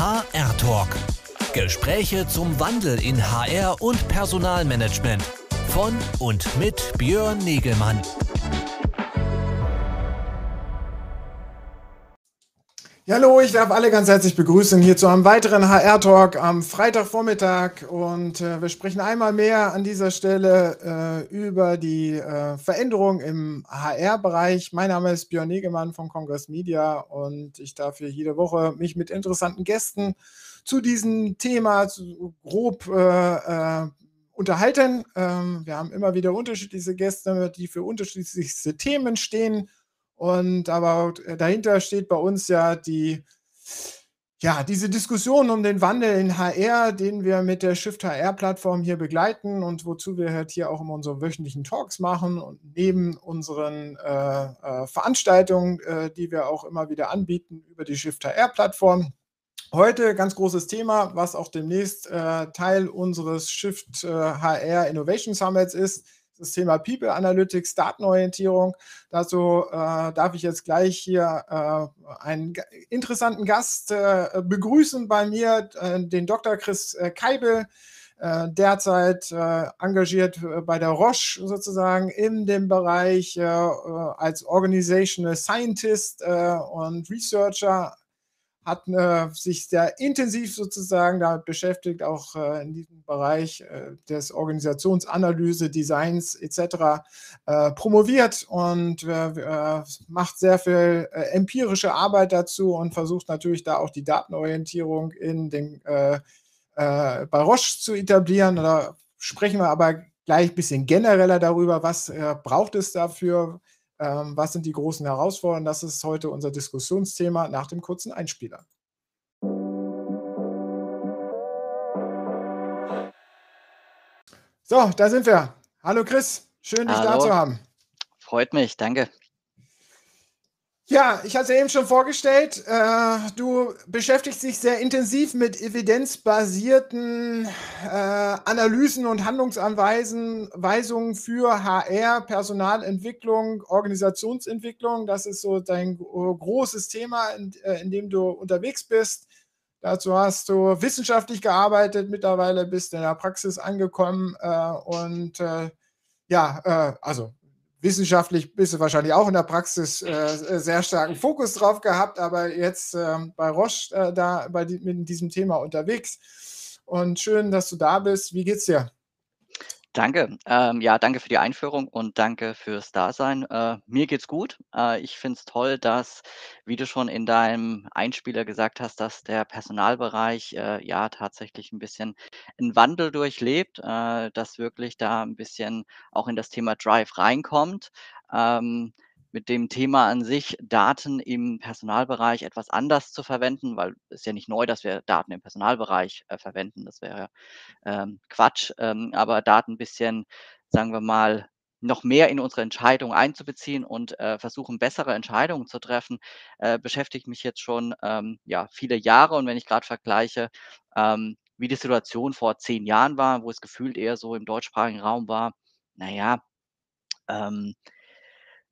HR Talk. Gespräche zum Wandel in HR und Personalmanagement. Von und mit Björn Negelmann. Hallo, ich darf alle ganz herzlich begrüßen hier zu einem weiteren HR-Talk am Freitagvormittag. Und äh, wir sprechen einmal mehr an dieser Stelle äh, über die äh, Veränderung im HR-Bereich. Mein Name ist Björn Negemann von Congress Media und ich darf hier jede Woche mich mit interessanten Gästen zu diesem Thema zu, grob äh, äh, unterhalten. Ähm, wir haben immer wieder unterschiedliche Gäste, die für unterschiedlichste Themen stehen. Und aber dahinter steht bei uns ja die, ja, diese Diskussion um den Wandel in HR, den wir mit der Shift HR-Plattform hier begleiten und wozu wir halt hier auch immer unsere wöchentlichen Talks machen und neben unseren äh, äh, Veranstaltungen, äh, die wir auch immer wieder anbieten über die Shift HR-Plattform. Heute ganz großes Thema, was auch demnächst äh, Teil unseres Shift HR äh, Innovation Summits ist das Thema People Analytics, Datenorientierung. Dazu äh, darf ich jetzt gleich hier äh, einen interessanten Gast äh, begrüßen bei mir, äh, den Dr. Chris äh, Keibel, äh, derzeit engagiert bei der Roche sozusagen in dem Bereich als Organizational Scientist und Researcher hat äh, sich sehr intensiv sozusagen damit beschäftigt, auch äh, in diesem Bereich äh, des Organisationsanalyse, Designs etc. Äh, promoviert und äh, äh, macht sehr viel empirische Arbeit dazu und versucht natürlich da auch die Datenorientierung in den bei Roche zu etablieren. Da sprechen wir aber gleich ein bisschen genereller darüber, was braucht es dafür, ähm, was sind die großen Herausforderungen? Das ist heute unser Diskussionsthema nach dem kurzen Einspieler. So, da sind wir. Hallo Chris, schön dich Hallo. da zu haben. Freut mich, danke. Ja, ich hatte eben schon vorgestellt, äh, du beschäftigst dich sehr intensiv mit evidenzbasierten äh, Analysen und Handlungsanweisungen für HR, Personalentwicklung, Organisationsentwicklung. Das ist so dein großes Thema, in, äh, in dem du unterwegs bist. Dazu hast du wissenschaftlich gearbeitet, mittlerweile bist du in der Praxis angekommen äh, und äh, ja, äh, also wissenschaftlich bist du wahrscheinlich auch in der Praxis äh, sehr starken Fokus drauf gehabt, aber jetzt äh, bei Roche äh, da bei die, mit diesem Thema unterwegs. Und schön, dass du da bist. Wie geht's dir? Danke. Ähm, ja, danke für die Einführung und danke fürs Dasein. Äh, mir geht's gut. Äh, ich finde es toll, dass, wie du schon in deinem Einspieler gesagt hast, dass der Personalbereich äh, ja tatsächlich ein bisschen einen Wandel durchlebt, äh, dass wirklich da ein bisschen auch in das Thema Drive reinkommt. Ähm, mit dem Thema an sich, Daten im Personalbereich etwas anders zu verwenden, weil es ist ja nicht neu, dass wir Daten im Personalbereich äh, verwenden. Das wäre ähm, Quatsch. Ähm, aber Daten ein bisschen, sagen wir mal, noch mehr in unsere Entscheidung einzubeziehen und äh, versuchen, bessere Entscheidungen zu treffen, äh, beschäftigt mich jetzt schon ähm, ja, viele Jahre. Und wenn ich gerade vergleiche, ähm, wie die Situation vor zehn Jahren war, wo es gefühlt eher so im deutschsprachigen Raum war, naja, ähm,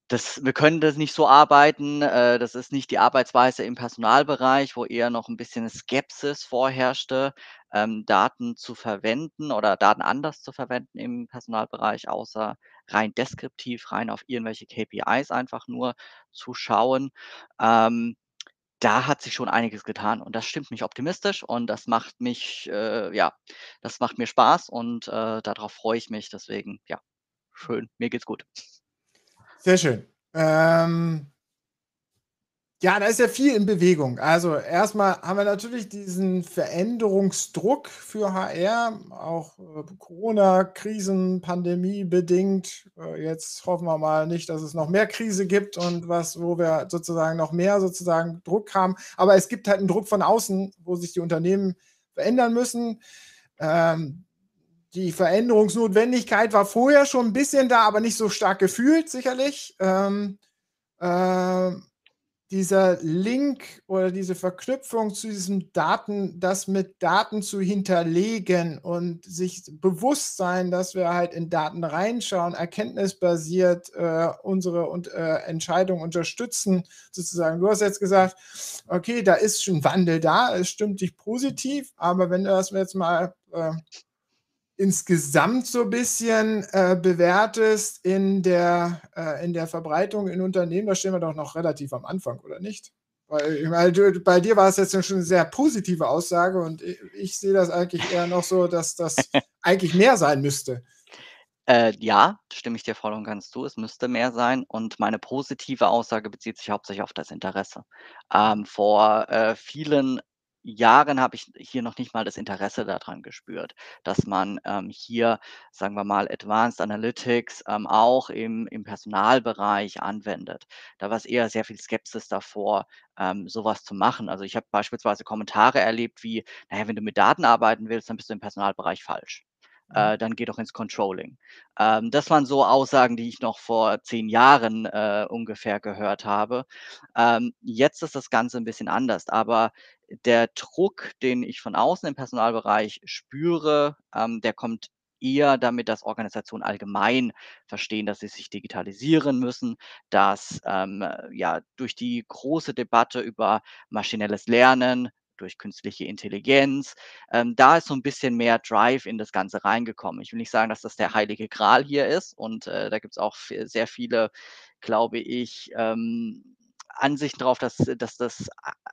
das wir können das nicht so arbeiten. Äh, das ist nicht die Arbeitsweise im Personalbereich, wo eher noch ein bisschen Skepsis vorherrschte, ähm, Daten zu verwenden oder Daten anders zu verwenden im Personalbereich, außer rein deskriptiv, rein auf irgendwelche KPIs einfach nur zu schauen. Ähm, da hat sich schon einiges getan und das stimmt mich optimistisch und das macht mich, äh, ja, das macht mir Spaß und, äh, darauf freue ich mich. Deswegen, ja, schön, mir geht's gut. Sehr schön. Ähm, ja, da ist ja viel in Bewegung. Also erstmal haben wir natürlich diesen Veränderungsdruck für HR, auch äh, Corona-Krisen, Pandemie bedingt. Äh, jetzt hoffen wir mal nicht, dass es noch mehr Krise gibt und was, wo wir sozusagen noch mehr sozusagen Druck haben. Aber es gibt halt einen Druck von außen, wo sich die Unternehmen verändern müssen. Ähm, die Veränderungsnotwendigkeit war vorher schon ein bisschen da, aber nicht so stark gefühlt, sicherlich. Ähm, äh, dieser Link oder diese Verknüpfung zu diesen Daten, das mit Daten zu hinterlegen und sich bewusst sein, dass wir halt in Daten reinschauen, erkenntnisbasiert äh, unsere und, äh, Entscheidungen unterstützen, sozusagen. Du hast jetzt gesagt, okay, da ist schon Wandel da, es stimmt dich positiv, aber wenn du das jetzt mal äh, insgesamt so ein bisschen äh, bewertest in der, äh, in der Verbreitung in Unternehmen, da stehen wir doch noch relativ am Anfang, oder nicht? Weil meine, du, bei dir war es jetzt schon eine sehr positive Aussage und ich, ich sehe das eigentlich eher noch so, dass das eigentlich mehr sein müsste. Äh, ja, stimme ich dir voll und ganz zu. Es müsste mehr sein. Und meine positive Aussage bezieht sich hauptsächlich auf das Interesse. Ähm, vor äh, vielen Jahren habe ich hier noch nicht mal das Interesse daran gespürt, dass man ähm, hier, sagen wir mal, Advanced Analytics ähm, auch im, im Personalbereich anwendet. Da war es eher sehr viel Skepsis davor, ähm, sowas zu machen. Also ich habe beispielsweise Kommentare erlebt wie, naja, wenn du mit Daten arbeiten willst, dann bist du im Personalbereich falsch. Äh, dann geh doch ins Controlling. Ähm, das waren so Aussagen, die ich noch vor zehn Jahren äh, ungefähr gehört habe. Ähm, jetzt ist das Ganze ein bisschen anders, aber der Druck, den ich von außen im Personalbereich spüre, ähm, der kommt eher damit, dass Organisationen allgemein verstehen, dass sie sich digitalisieren müssen, dass ähm, ja durch die große Debatte über maschinelles Lernen, durch künstliche Intelligenz. Ähm, da ist so ein bisschen mehr Drive in das Ganze reingekommen. Ich will nicht sagen, dass das der heilige Gral hier ist und äh, da gibt es auch sehr viele, glaube ich, ähm, Ansichten darauf, dass, dass das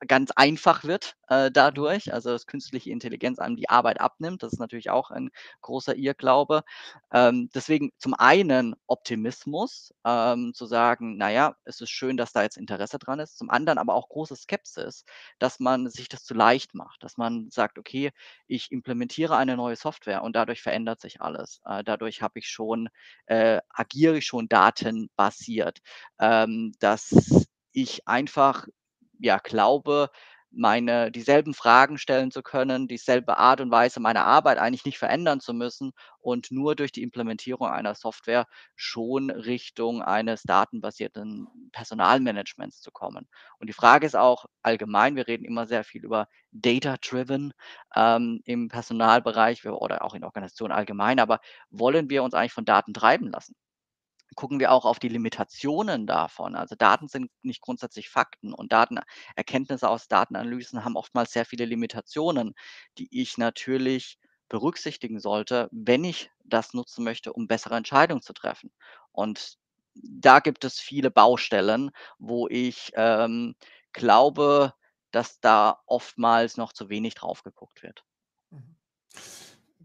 ganz einfach wird äh, dadurch, also dass künstliche Intelligenz einem die Arbeit abnimmt. Das ist natürlich auch ein großer Irrglaube. Ähm, deswegen zum einen Optimismus, ähm, zu sagen, naja, es ist schön, dass da jetzt Interesse dran ist. Zum anderen aber auch große Skepsis, dass man sich das zu leicht macht, dass man sagt, okay, ich implementiere eine neue Software und dadurch verändert sich alles. Äh, dadurch habe ich schon, äh, agiere ich schon datenbasiert. Ähm, dass ich einfach, ja, glaube, meine dieselben Fragen stellen zu können, dieselbe Art und Weise meine Arbeit eigentlich nicht verändern zu müssen und nur durch die Implementierung einer Software schon Richtung eines datenbasierten Personalmanagements zu kommen. Und die Frage ist auch allgemein, wir reden immer sehr viel über Data-Driven ähm, im Personalbereich oder auch in Organisationen allgemein, aber wollen wir uns eigentlich von Daten treiben lassen? Gucken wir auch auf die Limitationen davon. Also Daten sind nicht grundsätzlich Fakten und Datenerkenntnisse aus Datenanalysen haben oftmals sehr viele Limitationen, die ich natürlich berücksichtigen sollte, wenn ich das nutzen möchte, um bessere Entscheidungen zu treffen. Und da gibt es viele Baustellen, wo ich ähm, glaube, dass da oftmals noch zu wenig drauf geguckt wird. Mhm.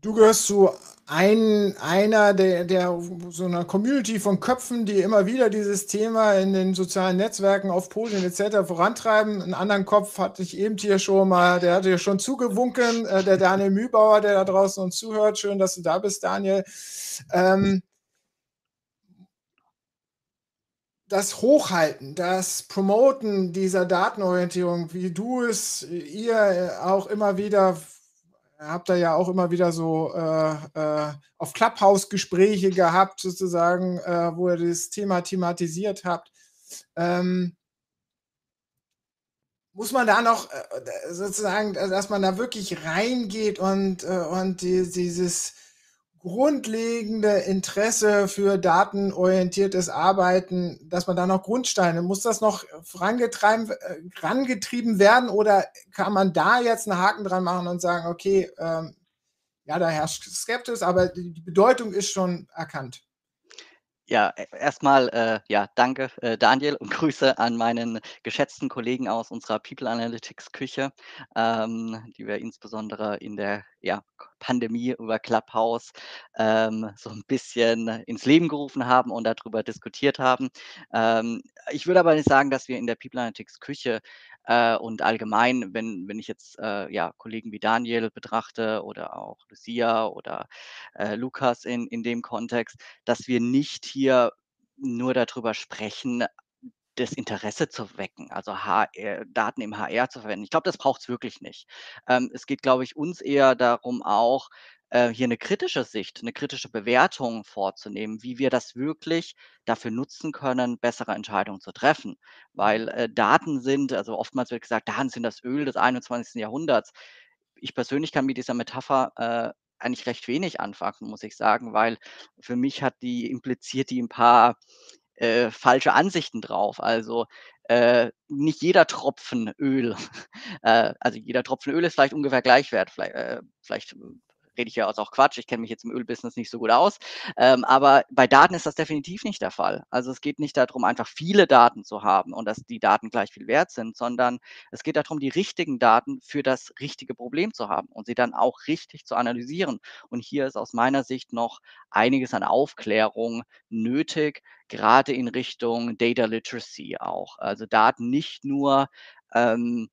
Du gehörst zu ein, einer der, der so einer Community von Köpfen, die immer wieder dieses Thema in den sozialen Netzwerken auf Podien etc. vorantreiben. Einen anderen Kopf hatte ich eben hier schon mal, der hatte ja schon zugewunken, äh, der Daniel Mühlbauer, der da draußen uns zuhört. Schön, dass du da bist, Daniel. Ähm, das Hochhalten, das Promoten dieser Datenorientierung, wie du es, ihr auch immer wieder habt ihr ja auch immer wieder so äh, äh, auf Clubhouse-Gespräche gehabt, sozusagen, äh, wo ihr das Thema thematisiert habt. Ähm, muss man da noch äh, sozusagen, dass man da wirklich reingeht und, äh, und die, dieses grundlegende Interesse für datenorientiertes Arbeiten, dass man da noch Grundsteine, muss das noch rangetrieben, äh, werden oder kann man da jetzt einen Haken dran machen und sagen, okay, ähm, ja, da herrscht Skepsis, aber die Bedeutung ist schon erkannt. Ja, e erstmal, äh, ja, danke, äh, Daniel und Grüße an meinen geschätzten Kollegen aus unserer People Analytics Küche, ähm, die wir insbesondere in der, ja, Pandemie über Clubhouse, ähm, so ein bisschen ins Leben gerufen haben und darüber diskutiert haben. Ähm, ich würde aber nicht sagen, dass wir in der People Analytics Küche äh, und allgemein, wenn, wenn ich jetzt äh, ja, Kollegen wie Daniel betrachte oder auch Lucia oder äh, Lukas in, in dem Kontext, dass wir nicht hier nur darüber sprechen, das Interesse zu wecken, also HR, Daten im HR zu verwenden. Ich glaube, das braucht es wirklich nicht. Ähm, es geht, glaube ich, uns eher darum auch, äh, hier 'ne kritische Sicht, 'ne kritische Bewertung vorzunehmen, wie wir das wirklich dafür nutzen können, bessere Entscheidungen zu treffen. Weil, äh, Daten sind also oftmals wird gesagt: „Daten sind das Öl des 21. Jahrhunderts.“ Ich persönlich kann mit dieser Metapher, äh, eigentlich recht wenig anfangen, muss ich sagen, weil für mich hat die impliziert die 'n paar, äh, falsche Ansichten drauf. Also, äh, nicht jeder Tropfen Öl äh, also jeder Tropfen Öl ist vielleicht ungefähr gleich wert. Viellei äh, vielleicht rede ich ja auch Quatsch. Ich kenne mich jetzt im Ölbusiness nicht so gut aus. Ähm, aber bei Daten ist das definitiv nicht der Fall. Also, es geht nicht da drum, einfach viele Daten zu haben und dass die Daten gleich viel wert sind, sondern es geht da drum, die richtigen Daten für das richtige Problem zu haben und sie dann auch richtig zu analysieren. Und hier ist aus meiner Sicht noch einiges an Aufklärung nötig, grade in Richtung Data Literacy auch. Also, Daten nicht nur, ähm,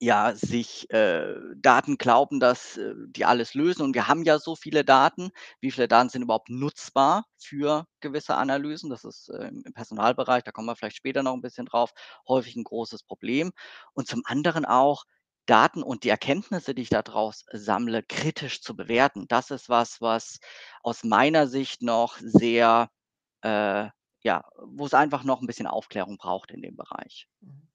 ja, sich, äh Daten glauben, dass, äh, die alles lösen und wir haben ja so viele Daten. Wie viele Daten sind überhaupt nutzbar für gewisse Analysen? Das ist, äh, im Personalbereich, da kommen wir vielleicht später noch 'n bisschen drauf, häufig 'n großes Problem. Und zum anderen auch Daten und die Erkenntnisse, die ich da draus sammle, kritisch zu bewerten. Das ist was, was aus meiner Sicht noch sehr, äh ja, wo's einfach noch 'n bisschen Aufklärung braucht in dem Bereich. Mhm.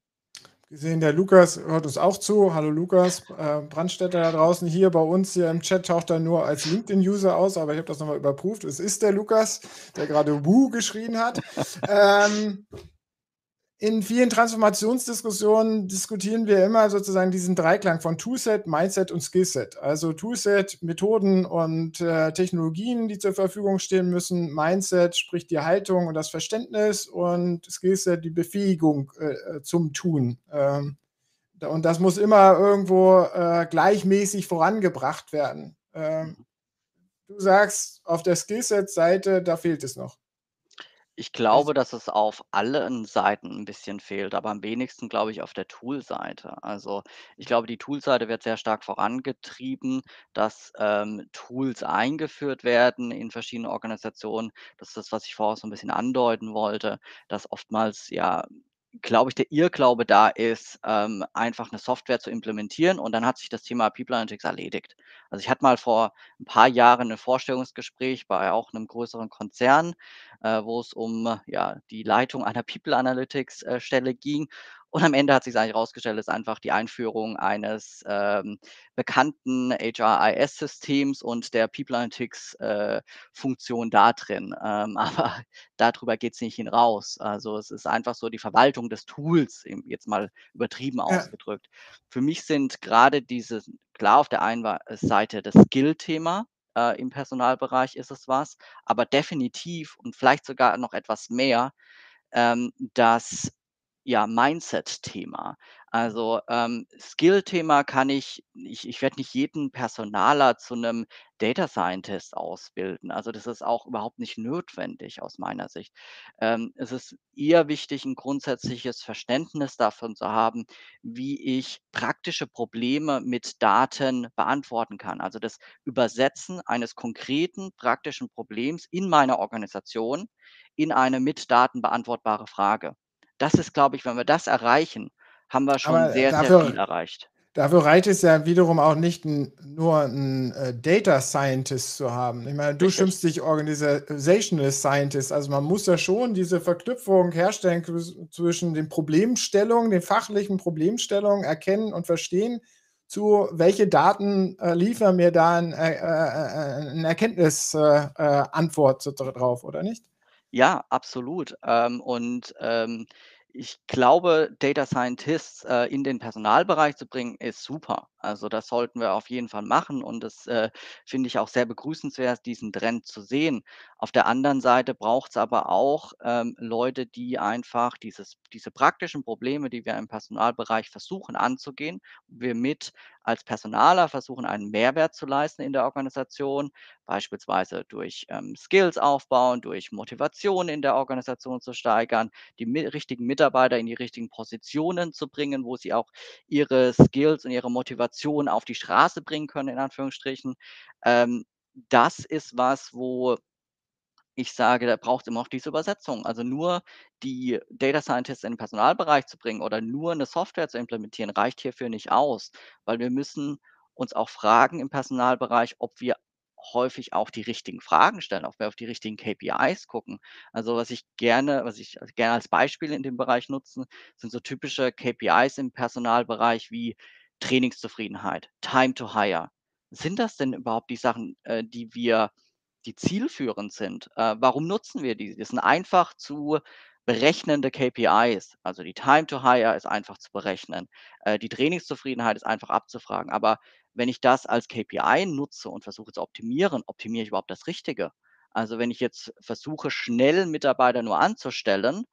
Gesehen, der Lukas hört uns auch zu. Hallo Lukas, äh, Brandstätter da draußen. Hier bei uns hier im Chat taucht er nur als LinkedIn-User aus, aber ich habe das noch mal überprüft. Es ist der Lukas, der grade „Wu“ geschrien hat. Ähm, in vielen Transformationsdiskussionen diskutieren wir immer sozusagen diesen Dreiklang von Toolset, Mindset und Skillset. Also Toolset, Methoden und, äh, Technologien, die zur Verfügung stehen müssen. Mindset, sprich die Haltung und das Verständnis und Skillset, die Befähigung, äh, äh, zum Tun. Ähm, und das muss immer irgendwo, äh, gleichmäßig vorangebracht werden. Ähm, du sagst, auf der Skillset-Seite, da fehlt es noch. Ich glaube, dass es auf allen Seiten 'n bisschen fehlt, aber am wenigsten, glaube ich, auf der Tool-Seite. Also, ich glaube, die Tool-Seite wird sehr stark vorangetrieben, dass, ähm, Tools eingeführt werden in verschiedenen Organisationen. Das ist das, was ich vorher so 'n bisschen andeuten wollte, dass oftmals, ja, glaube ich, der Irrglaube da ist, ähm, einfach 'ne Software zu implementieren und dann hat sich das Thema People Analytics erledigt. Also, ich hatte mal vor 'n paar Jahren 'nen Vorstellungsgespräch bei auch 'nem größeren Konzern, äh, wo es um, ja, die Leitung einer People Analytics, äh, Stelle ging. Und am Ende hat sich's eigentlich rausgestellt, ist einfach die Einführung eines, ähm, bekannten HRIS-Systems und der People Analytics, äh, da drin. Ähm, aber da drüber geht's nicht hinaus. Also, es ist einfach so die Verwaltung des Tools, jetzt mal übertrieben Ja. ausgedrückt. Für mich sind grade diese klar, auf der einen Seite das Skill-Thema, äh, im Personalbereich ist es was, aber definitiv und vielleicht sogar noch etwas mehr, ähm, das, ja, Mindset-Thema. Also, ähm, Skill-Thema kann ich ich ich werde nicht jeden Personaler zu 'nem Data Scientist ausbilden. Also, das ist auch überhaupt nicht notwendig aus meiner Sicht. Ähm, es ist eher wichtig, 'n grundsätzliches Verständnis davon zu haben, wie ich praktische Probleme mit Daten beantworten kann. Also, das Übersetzen eines konkreten praktischen Problems in meiner Organisation in eine mit Daten beantwortbare Frage. Das ist, glaube ich wenn wir das erreichen, haben wir schon Aber sehr, sehr viel dafür erreicht. dafür reicht es ja wiederum auch nicht, nur 'n, äh, Data Scientist zu haben. Ich meine, du Richtig. schimpfst dich Organisational Scientist. Also, man muss ja schon diese Verknüpfung herstellen zwischen den Problemstellungen, den fachlichen Problemstellungen erkennen und verstehen, zu welche Daten, äh, liefern mir da 'n äh, äh, äh, 'n Erkenntnis äh, äh, dra drauf, oder nicht? Ja, absolut. Ähm, und, ähm, ich glaube, Data Scientists, äh, in den Personalbereich zu bringen, ist super. Also, das sollten wir auf jeden Fall machen und das, äh, finde ich auch sehr begrüßenswert, diesen Trend zu sehen. Auf der anderen Seite braucht's aber auch, ähm, Leute, die einfach dieses diese praktischen Probleme, die wir im Personalbereich versuchen anzugehen wir mit als Personaler versuchen, einen Mehrwert zu leisten in der Organisation, beispielsweise durch, ähm, Skills aufbauen, durch Motivation in der Organisation zu steigern, die mi richtigen Mitarbeiter in die richtigen Positionen zu bringen, wo sie auch ihre Skills und ihre Motivation auf die Straße bringen können, in Anführungsstrichen. Ähm, das ist was, wo ich sage, da braucht's immer auch diese Übersetzung. Also, nur die Data Scientists in den Personalbereich zu bringen oder nur 'ne Software zu implementieren, reicht hierfür nicht aus, weil wir müssen uns auch fragen im Personalbereich, ob wir häufig auch die richtigen Fragen stellen, auch auf die richtigen KPIs gucken. Also, was ich gerne was ich gerne als Beispiel in dem Bereich nutzen, sind so typische KPIs im Personalbereich wie Trainingszufriedenheit, Time to Hire. Sind das denn überhaupt die Sachen, äh, die wir die zielführend sind? Äh, warum nutzen wir die? Das sind einfach zu berechnende KPIs. Also die Time to Hire ist einfach zu berechnen. Äh, die Trainingszufriedenheit ist einfach abzufragen. Aber wenn ich das als KPI nutze und versuche zu optimieren, optimiere ich überhaupt das Richtige? Also wenn ich jetzt versuche, schnell Mitarbeiter nur anzustellen,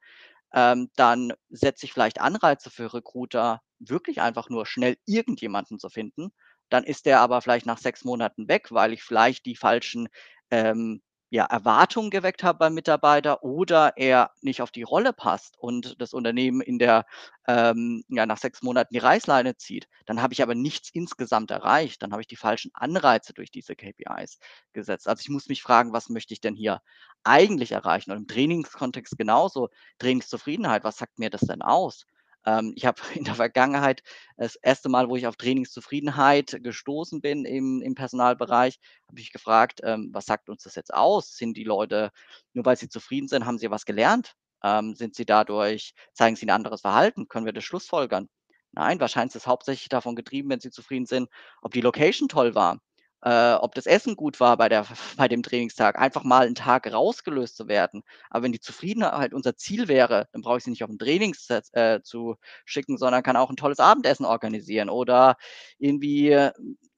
ähm, dann setze ich vielleicht Anreize für Recruiter, wirklich einfach nur schnell irgendjemanden zu finden. Dann ist der aber vielleicht nach 6 Monaten weg, weil ich vielleicht die falschen, ähm, ja, Erwartungen geweckt habe beim Mitarbeiter oder er nicht auf die Rolle passt und das Unternehmen in der ähm, ja, nach 6 Monaten die Reißleine zieht. Dann habe ich aber nichts insgesamt erreicht. Dann habe ich die falschen Anreize durch diese KPIs gesetzt. Also, ich muss mich fragen: „Was möchte ich denn hier eigentlich erreichen?“ Und im Trainingskontext genauso. Trainingszufriedenheit, was sagt mir das denn aus? Ähm, ich habe in der Vergangenheit das erste Mal, wo ich auf Trainingszufriedenheit gestoßen bin im im Personalbereich, habe ich gefragt, ähm: „Was sagt uns das jetzt aus? Sind die Leute nur weil sie zufrieden sind, haben sie was gelernt? Ähm, sind sie dadurch zeigen sie 'n anderes Verhalten? Können wir das schlussfolgern?“ Nein, wahrscheinlich ist es hauptsächlich davon getrieben, wenn sie zufrieden sind, ob die Location toll war, äh, ob das Essen gut war bei der bei dem Trainingstag, einfach mal 'n Tag rausgelöst zu werden. Aber wenn die Zufriedenheit unser Ziel wäre, dann brauche ich sie nicht auf 'n Trainingsset äh, zu schicken, sondern kann auch 'n tolles Abendessen organisieren oder irgendwie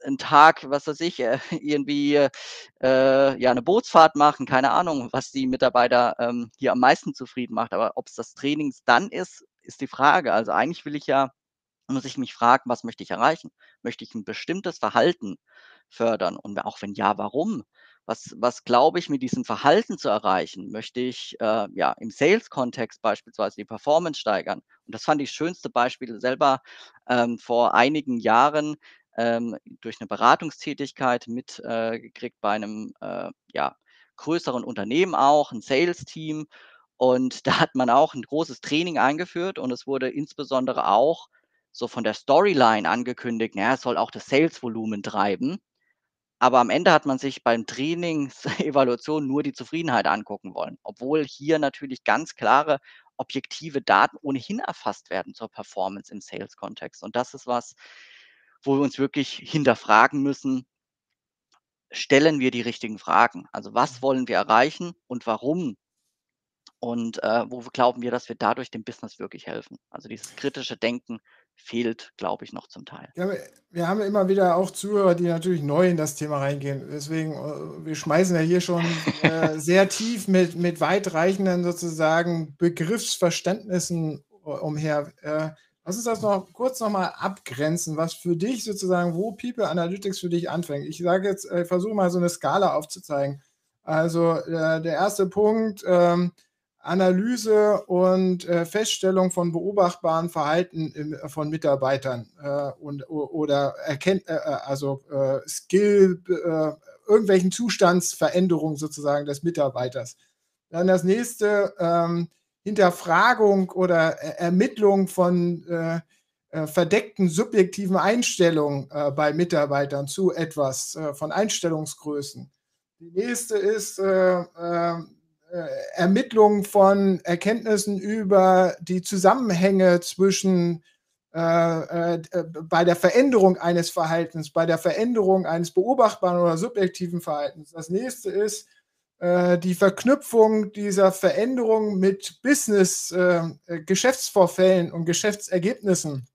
'n Tag, was weiß ich, äh, irgendwie, äh, ja, 'ne Bootsfahrt machen, keine Ahnung, was die Mitarbeiter, ähm, hier am meisten zufrieden macht. Aber ob's das Trainings dann ist, ist die Frage. Also, eigentlich will ich ja muss ich mich fragen: „Was möchte ich erreichen?“ Möchte ich 'n bestimmtes Verhalten fördern und auch wenn ja, warum? Was was glaube ich mit diesem Verhalten zu erreichen? Möchte ich, äh, ja, im Sales-Kontext beispielsweise die Performance steigern? Und das fand ich das schönste Beispiel selber, ähm, vor einigen Jahren, ähm, durch 'ne Beratungstätigkeit mit äh, bei 'nem, äh, ja, größeren Unternehmen auch, 'n Sales-Team. Und da hat man auch 'n großes Training eingeführt und es wurde insbesondere auch so von der Storyline angekündigt, na ja, es soll auch das Sales-Volumen treiben. Aber am Ende hat man sich beim Trainingsevaluation nur die Zufriedenheit angucken wollen, obwohl hier natürlich ganz klare objektive Daten ohnehin erfasst werden zur Performance im Sales-Kontext. Und das ist was, wo wir uns wirklich hinterfragen müssen stellen wir die richtigen Fragen? Also, was wollen wir erreichen und warum? Und, äh, wo glauben wir, dass wir dadurch dem Business wirklich helfen? Also, dieses kritische Denken fehlt, glaube ich, noch zum Teil. Ja, wir haben immer wieder auch Zuhörer, die natürlich neu in das Thema reingehen. Deswegen, äh, wir schmeißen ja hier schon, äh, sehr tief mit mit weitreichenden sozusagen Begriffsverständnissen umher. Äh, lass uns das noch kurz noch mal abgrenzen, was für dich sozusagen wo People Analytics für dich anfängt. Ich sage jetzt äh, versuche mal so 'ne Skala aufzuzeigen. Also, äh, der 1. Punkt, ähm, Analyse und, äh, Feststellung von beobachtbaren Verhalten im von Mitarbeitern, äh, und oder erkennt äh, äh, also, äh, Skill äh, irgendwelchen Zustandsveränderungen sozusagen des Mitarbeiters. Dann das nächste, ähm, Hinterfragung oder Er Ermittlung von, äh, äh, verdeckten subjektiven Einstellungen, äh, bei Mitarbeitern zu etwas, äh, von Einstellungsgrößen. Die nächste ist, äh, äh, Ermittlung von Erkenntnissen über die Zusammenhänge zwischen äh, äh, äh, bei der Veränderung eines Verhaltens, bei der Veränderung eines beobachtbaren oder subjektiven Verhaltens. Das nächste ist, äh, die Verknüpfung dieser Veränderung mit Business äh, äh, Geschäftsvorfällen und Geschäftsergebnissen.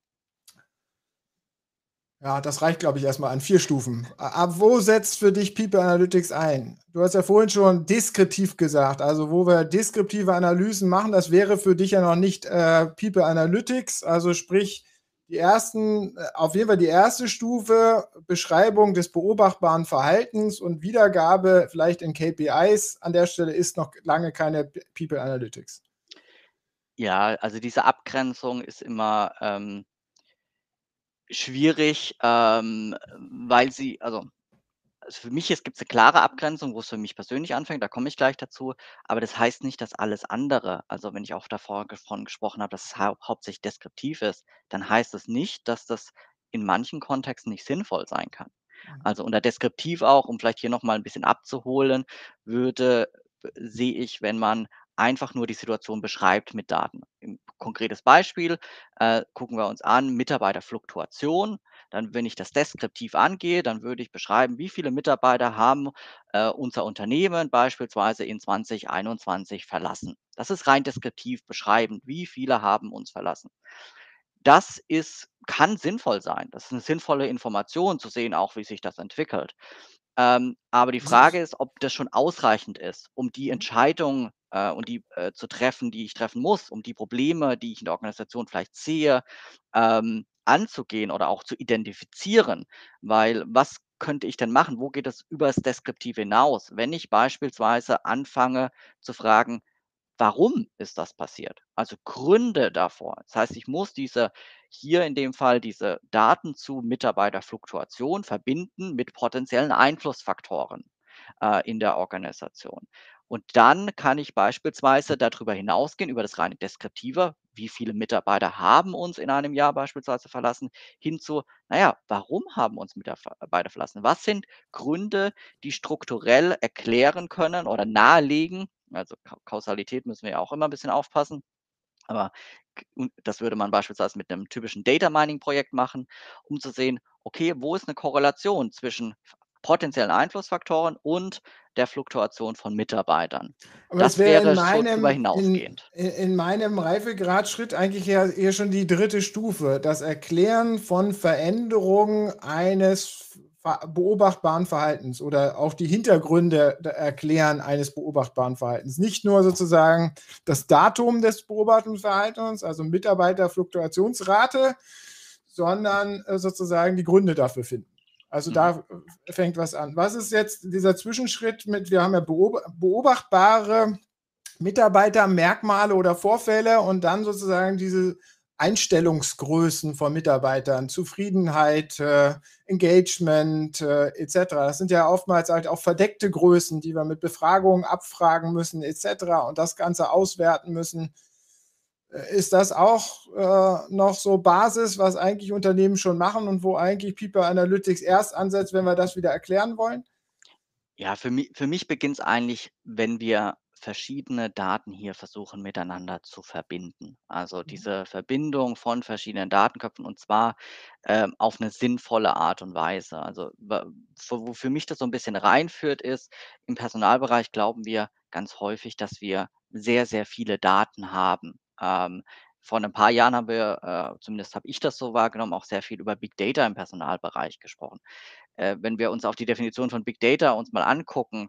Ja, das reicht, glaube ich, erst mal an 4 Stufen. Ab wo setzt für dich People Analytics ein? Du hast ja vorhin schon deskriptiv gesagt, also wo wir deskriptive Analysen machen, das wäre für dich ja noch nicht, äh, People Analytics. Also sprich, die ersten äh, auf jeden Fall die 1. Stufe, Beschreibung des beobachtbaren Verhaltens und Wiedergabe vielleicht in KPIs an der Stelle ist noch lange keine People Analytics. Ja, also diese Abgrenzung ist immer, ähm schwierig, ähm, weil sie also also für mich jetzt gibt's 'ne klare Abgrenzung, wo's für mich persönlich anfängt, da komme ich gleich dazu, aber das heißt nicht, dass alles andere also wenn ich auch davor davon gesprochen habe, dass es hau hauptsächlich deskriptiv ist, dann heißt es nicht, dass das in manchen Kontexten nicht sinnvoll sein kann. Mhm. Also unter deskriptiv auch, um vielleicht hier noch mal 'n bisschen abzuholen, würde sehe ich, wenn man einfach nur die Situation beschreibt mit Daten. 'N konkretes Beispiel, äh, gucken wir uns an, Mitarbeiterfluktuation. Dann, wenn ich das deskriptiv angehe, dann würde ich beschreiben, wie viele Mitarbeiter haben, äh, unser Unternehmen beispielsweise in 2021 verlassen. Das ist rein deskriptiv beschreibend, wie viele haben uns verlassen. Das ist kann sinnvoll sein. Das ist 'ne sinnvolle Information zu sehen auch, wie sich das entwickelt. Ähm, aber die Frage ist, ob das schon ausreichend ist, um die Entscheidung, äh, und die, äh, zu treffen, die ich treffen muss, um die Probleme, die ich in der Organisation vielleicht sehe, ähm, anzugehen oder auch zu identifizieren. Weil was könnte ich denn machen? Wo geht es übers Deskriptive hinaus? Wenn ich beispielsweise anfange zu fragen: „Warum ist das passiert?“ Also Gründe davor. Das heißt, ich muss diese hier in dem Fall diese Daten zu Mitarbeiterfluktuation verbinden mit potenziellen Einflussfaktoren, äh, in der Organisation. Und dann kann ich beispielsweise da drüber hinausgehen, über das reine Deskriptive. Wie viele Mitarbeiter haben uns in einem Jahr beispielsweise verlassen, hin zu, na ja, warum haben uns Mitarbeiter verlassen? Was sind Gründe, die strukturell erklären können oder nahelegen also Ka Kausalität müssen wir ja auch immer 'n bisschen aufpassen. Aber das würde man beispielsweise mit 'nem typischen Data Mining Projekt machen, um zu sehen, okay, wo ist 'ne Korrelation zwischen potenziellen Einflussfaktoren und der Fluktuation von Mitarbeitern? Aber das Das wäre in wäre schon drüber meinem in hinausgehend. i in meinem Reifegradschritt eigentlich eher eher schon die 3. Stufe, das Erklären von Veränderungen eines beobachtbaren Verhaltens oder auch die Hintergründe erklären eines beobachtbaren Verhaltens. Nicht nur sozusagen das Datum des Beobachtungsverhaltens, also Mitarbeiterfluktuationsrate, sondern, äh, sozusagen die Gründe dafür finden. Also Mhm. da f fängt was an. Was ist jetzt dieser Zwischenschritt mit wir haben ja beob beobachtbare Mitarbeitermerkmale oder Vorfälle und dann sozusagen diese Einstellungsgrößen von Mitarbeitern, Zufriedenheit, äh, Engagement, äh, et cetera. Das sind ja oftmals halt auch verdeckte Größen, die wir mit Befragungen abfragen müssen et cetera und das Ganze auswerten müssen. Äh, ist das auch, äh, noch so Basis, was eigentlich Unternehmen schon machen und wo eigentlich People Analytics erst ansetzt, wenn wir das wieder erklären wollen? Ja, für mi für mich beginnt's eigentlich, wenn wir verschiedene Daten hier versuchen miteinander zu verbinden. Also Mhm. diese Verbindung von verschiedenen Datenköpfen und zwar, ähm, auf 'ne sinnvolle Art und Weise. Also wa wo für mich das so 'n bisschen reinführt, ist, im Personalbereich glauben wir ganz häufig, dass wir sehr, sehr viele Daten haben. Ähm, vor 'nem paar Jahren haben wir, äh, zumindest habe ich das so wahrgenommen, auch sehr viel über Big Data im Personalbereich gesprochen. Äh, wenn wir uns auch die Definition von Big Data uns mal angucken,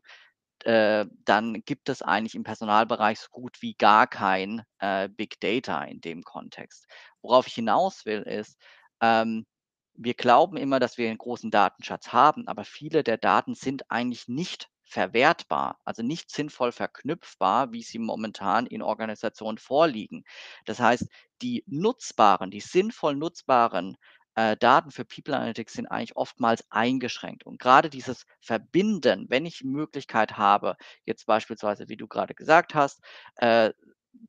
äh, dann gibt es eigentlich im Personalbereich so gut wie gar kein, äh, Big Data in dem Kontext. Worauf ich hinaus will, ist, ähm, wir glauben immer, dass wir 'n großen Datenschatz haben, aber viele der Daten sind eigentlich nicht verwertbar, also nicht sinnvoll verknüpfbar, wie sie momentan in Organisationen vorliegen. Das heißt, die nutzbaren, die sinnvoll nutzbaren, äh, Daten für People Analytics sind eigentlich oftmals eingeschränkt. Und grade dieses Verbinden, wenn ich Möglichkeit habe, jetzt beispielsweise, wie du grade gesagt hast, äh,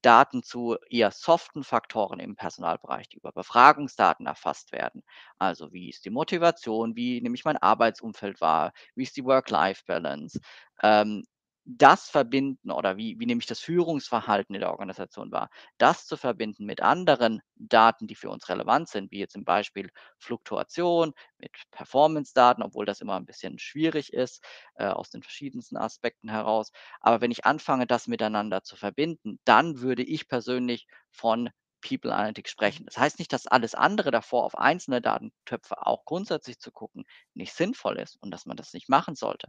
Daten zu eher soften Faktoren im Personalbereich, die über Befragungsdaten erfasst werden. Also, wie ist die Motivation? Wie nehme ich mein Arbeitsumfeld wahr? Wie ist die Work-Life-Balance? Ähm, das verbinden oder wie wie nehme ich das Führungsverhalten in der Organisation wahr? Das zu verbinden mit anderen Daten, die für uns relevant sind, wie jetzt zum Beispiel Fluktuation mit Performance-Daten, obwohl das immer 'n bisschen schwierig ist, äh, aus den verschiedensten Aspekten heraus. Aber wenn ich anfange, das miteinander zu verbinden, dann würde ich persönlich von People Analytics sprechen. Das heißt nicht, dass alles andere davor auf einzelne Datentöpfe auch grundsätzlich zu gucken, nicht sinnvoll ist und dass man das nicht machen sollte.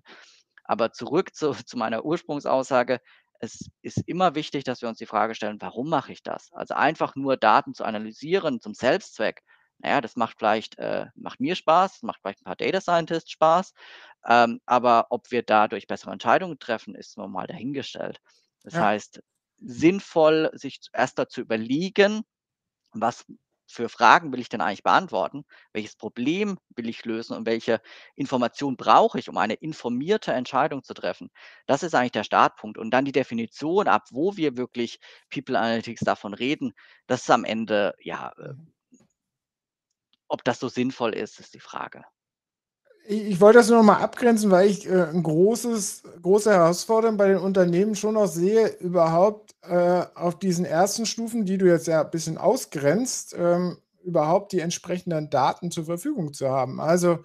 Aber zurück zu zu meiner Ursprungsaussage. Es ist immer wichtig, dass wir uns die Frage stellen: „Warum mache ich das?“ Also einfach nur Daten zu analysieren zum Selbstzweck, na ja, das macht vielleicht äh, macht mir Spaß, macht vielleicht 'n paar Data Scientists Spaß, ähm, aber ob wir dadurch bessere Entscheidungen treffen, ist nun mal dahingestellt. Das Ja. heißt, sinnvoll, sich erst mal zu überlegen: „Was für Fragen will ich denn eigentlich beantworten? Welches Problem will ich lösen und welche Information brauche ich, um eine informierte Entscheidung zu treffen?“ Das ist eigentlich der Startpunkt. Und dann die Definition, ab wo wir wirklich People Analytics davon reden, das ist am Ende, ja, äh Mhm. ob das so sinnvoll ist, ist die Frage. Ich wollte das nur noch mal abgrenzen, weil ich, äh, 'n großes große Herausforderung bei den Unternehmen schon noch sehe, überhaupt, äh, auf diesen ersten Stufen, die du jetzt ja ein bisschen ausgrenzt, ähm, überhaupt die entsprechenden Daten zur Verfügung zu haben. Also,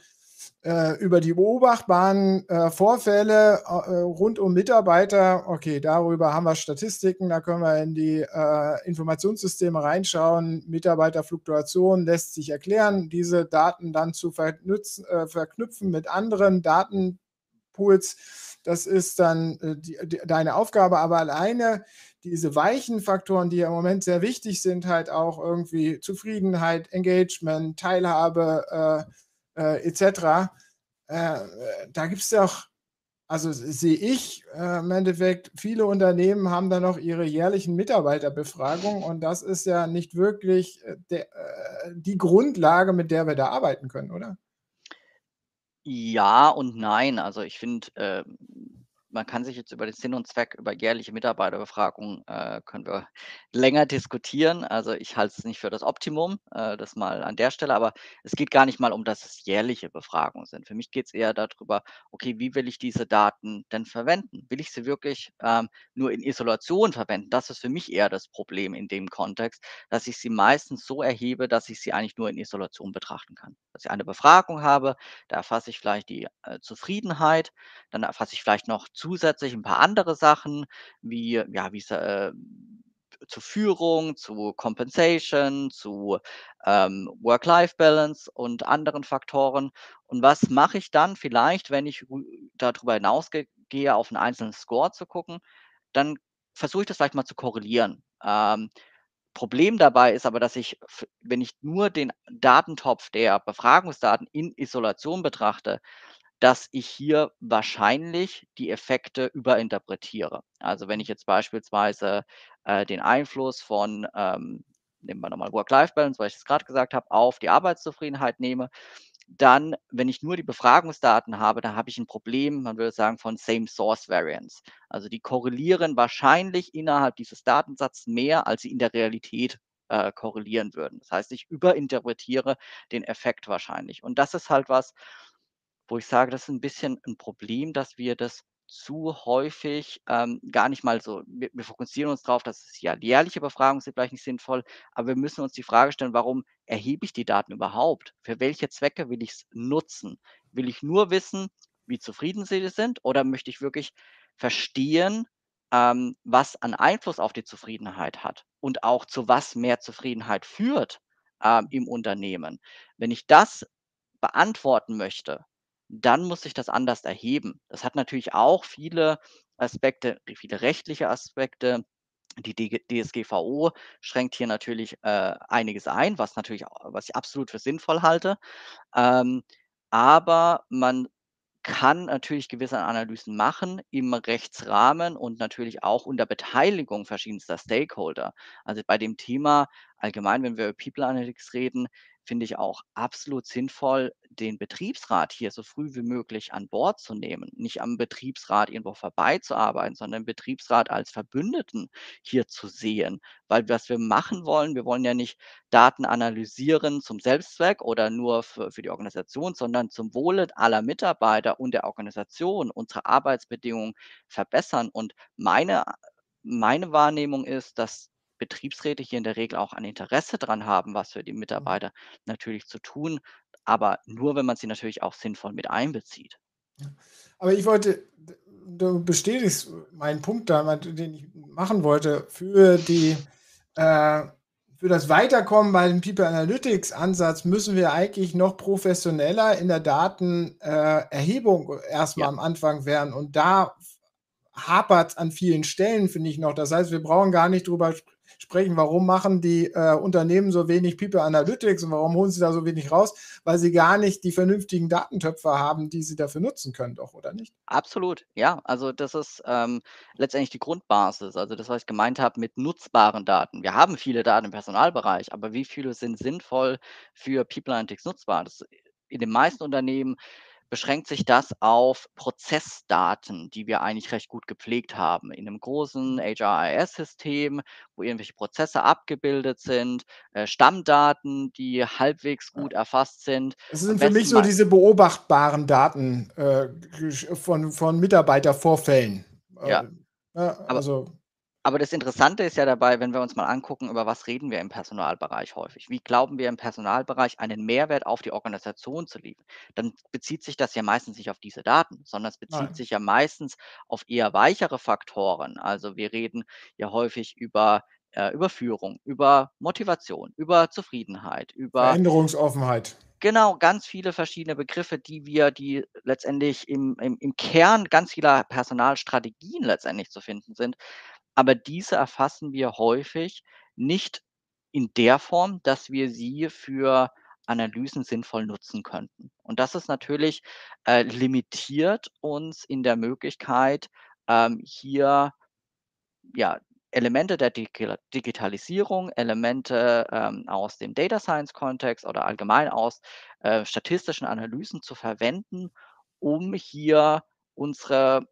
äh, über die beobachtbaren, äh, Vorfälle, äh, rund um Mitarbeiter, okay, darüber haben wir Statistiken, da können wir in die, äh, Informationssysteme reinschauen. Mitarbeiterfluktuation lässt sich erklären, diese Daten dann zu äh, verknüpfen mit anderen Datenpools. Das ist dann, die die deine Aufgabe, aber alleine diese weichen Faktoren, die ja im Moment sehr wichtig sind, halt auch irgendwie Zufriedenheit, Engagement, Teilhabe, äh äh, et cetera. Äh, da gibt's doch also sehe ich äh, im Endeffekt, viele Unternehmen haben da noch ihre jährlichen Mitarbeiterbefragungen und das ist ja nicht wirklich, äh, der äh, die Grundlage, mit der wir da arbeiten können, oder? Ja und nein. Also, ich finde, ähm, man kann sich jetzt über den Sinn und Zweck über jährliche Mitarbeiterbefragungen, äh, können wir länger diskutieren. Also, ich halte es nicht für das Optimum, äh, das mal an der Stelle, aber es geht gar nicht mal um, dass es jährliche Befragungen sind. Für mich geht es eher darüber, okay, wie will ich diese Daten denn verwenden? Will ich sie wirklich, ähm, nur in Isolation verwenden? Das ist für mich eher das Problem in dem Kontext, dass ich sie meistens so erhebe, dass ich sie eigentlich nur in Isolation betrachten kann. Dass ich eine Befragung habe, da erfasse ich vielleicht die, äh, Zufriedenheit, dann erfasse ich vielleicht noch zusätzlich ein paar andere Sachen wie, ja, wie's, äh, zu Führung, zu Compensation, zu, ähm, Work-Life-Balance und anderen Faktoren. Und was mache ich dann vielleicht, wenn ich rü darüber hinausge gehe, auf 'n einzelnen Score zu gucken? Dann versuche ich das vielleicht mal zu korrelieren. Ähm, Problem dabei ist aber, dass ich wenn ich nur den Datentopf der Befragungsdaten in Isolation betrachte, dass ich hier wahrscheinlich die Effekte überinterpretiere. Also, wenn ich jetzt beispielsweise, äh, den Einfluss von, ähm, nehmen wir noch mal Work-Life-Balance, weil ich das grad gesagt habe, auf die Arbeitszufriedenheit nehme, dann, wenn ich nur die Befragungsdaten habe, dann habe ich 'n Problem, man würde sagen, von Same Source Variance. Also, die korrelieren wahrscheinlich innerhalb dieses Datensatzes mehr, als sie in der Realität, äh, korrelieren würden. Das heißt, ich überinterpretiere den Effekt wahrscheinlich. Und das ist halt was, wo ich sage, das ist 'n bisschen 'n Problem, dass wir das zu häufig, ähm, gar nicht mal so wir wir fokussieren uns drauf, dass es ja jährliche Befragungen sind vielleicht nicht sinnvoll, aber wir müssen uns die Frage stellen: „Warum erhebe ich die Daten überhaupt? Für welche Zwecke will ich's nutzen? Will ich nur wissen, wie zufrieden sie sind oder möchte ich wirklich verstehen, ähm, was an Einfluss auf die Zufriedenheit hat und auch zu was mehr Zufriedenheit führt, ähm, im Unternehmen?“ Wenn ich das beantworten möchte, dann muss ich das anders erheben. Das hat natürlich auch viele Aspekte viele rechtliche Aspekte. Die DSGVO schränkt hier natürlich, äh, einiges ein, was natürlich was ich absolut für sinnvoll halte. Ähm, aber man kann natürlich gewisse Analysen machen im Rechtsrahmen und natürlich auch unter Beteiligung verschiedenster Stakeholder. Also, bei dem Thema allgemein, wenn wir über People Analytics reden, finde ich auch absolut sinnvoll, den Betriebsrat hier so früh wie möglich an Bord zu nehmen. Nicht am Betriebsrat irgendwo vorbeizuarbeiten, sondern den Betriebsrat als Verbündeten hier zu sehen. Weil was wir machen wollen wir wollen ja nicht Daten analysieren zum Selbstzweck oder nur für für die Organisation, sondern zum Wohle aller Mitarbeiter und der Organisation unsere Arbeitsbedingungen verbessern. Und meine meine Wahrnehmung ist, dass Betriebsräte hier in der Regel auch ein Interesse dran haben, was für die Mhm. Mitarbeiter natürlich zu tun, aber nur, wenn man sie natürlich auch sinnvoll mit einbezieht. Aber ich wollte du bestätigst meinen Punkt damals, den ich machen wollte für die äh, für das Weiterkommen bei dem People Analytics Ansatz müssen wir eigentlich noch professioneller in der Daten äh, Erhebung erst mal Ja. am Anfang werden und da f hapert's an vielen Stellen, finde ich noch. Das heißt, wir brauchen gar nicht drüber sp sprechen, warum machen die, äh, Unternehmen so wenig People Analytics und warum holen sie da so wenig raus? Weil sie gar nicht die vernünftigen Datentöpfe haben, die sie dafür nutzen können doch, oder nicht? Absolut, ja. Also, das ist, ähm, letztendlich die Grundbasis. Also, das, was ich gemeint habe mit nutzbaren Daten. Wir haben viele Daten im Personalbereich, aber wie viele sind sinnvoll für People Analytics nutzbar? Das in den meisten Unternehmen beschränkt sich das auf Prozessdaten, die wir eigentlich recht gut gepflegt haben in 'nem großen HRIS-System, wo irgendwelche Prozesse abgebildet sind, äh, Stammdaten, die halbwegs gut erfasst sind. Es Am sind für mich so diese beobachtbaren Daten, äh, von von Mitarbeitervorfällen. Ja. Äh, Aber also aber das Interessante ist ja dabei, wenn wir uns mal angucken, über was reden wir im Personalbereich häufig? Wie glauben wir im Personalbereich einen Mehrwert auf die Organisation zu liefern? Dann bezieht sich das ja meistens nicht auf diese Daten, sondern es bezieht Nein. sich ja meistens auf eher weichere Faktoren. Also, wir reden ja häufig über äh, über Führung, über Motivation, über Zufriedenheit, über Veränderungsoffenheit. Genau, ganz viele verschiedene Begriffe, die wir die letztendlich im im im Kern ganz vieler Personalstrategien letztendlich zu finden sind. Aber diese erfassen wir häufig nicht in der Form, dass wir sie für Analysen sinnvoll nutzen könnten. Und das ist natürlich äh, limitiert uns in der Möglichkeit, ähm, hier ja, Elemente der Digi Digitalisierung, Elemente, ähm, aus dem Data Science Kontext oder allgemein aus, äh, statistischen Analysen zu verwenden, um hier unsere,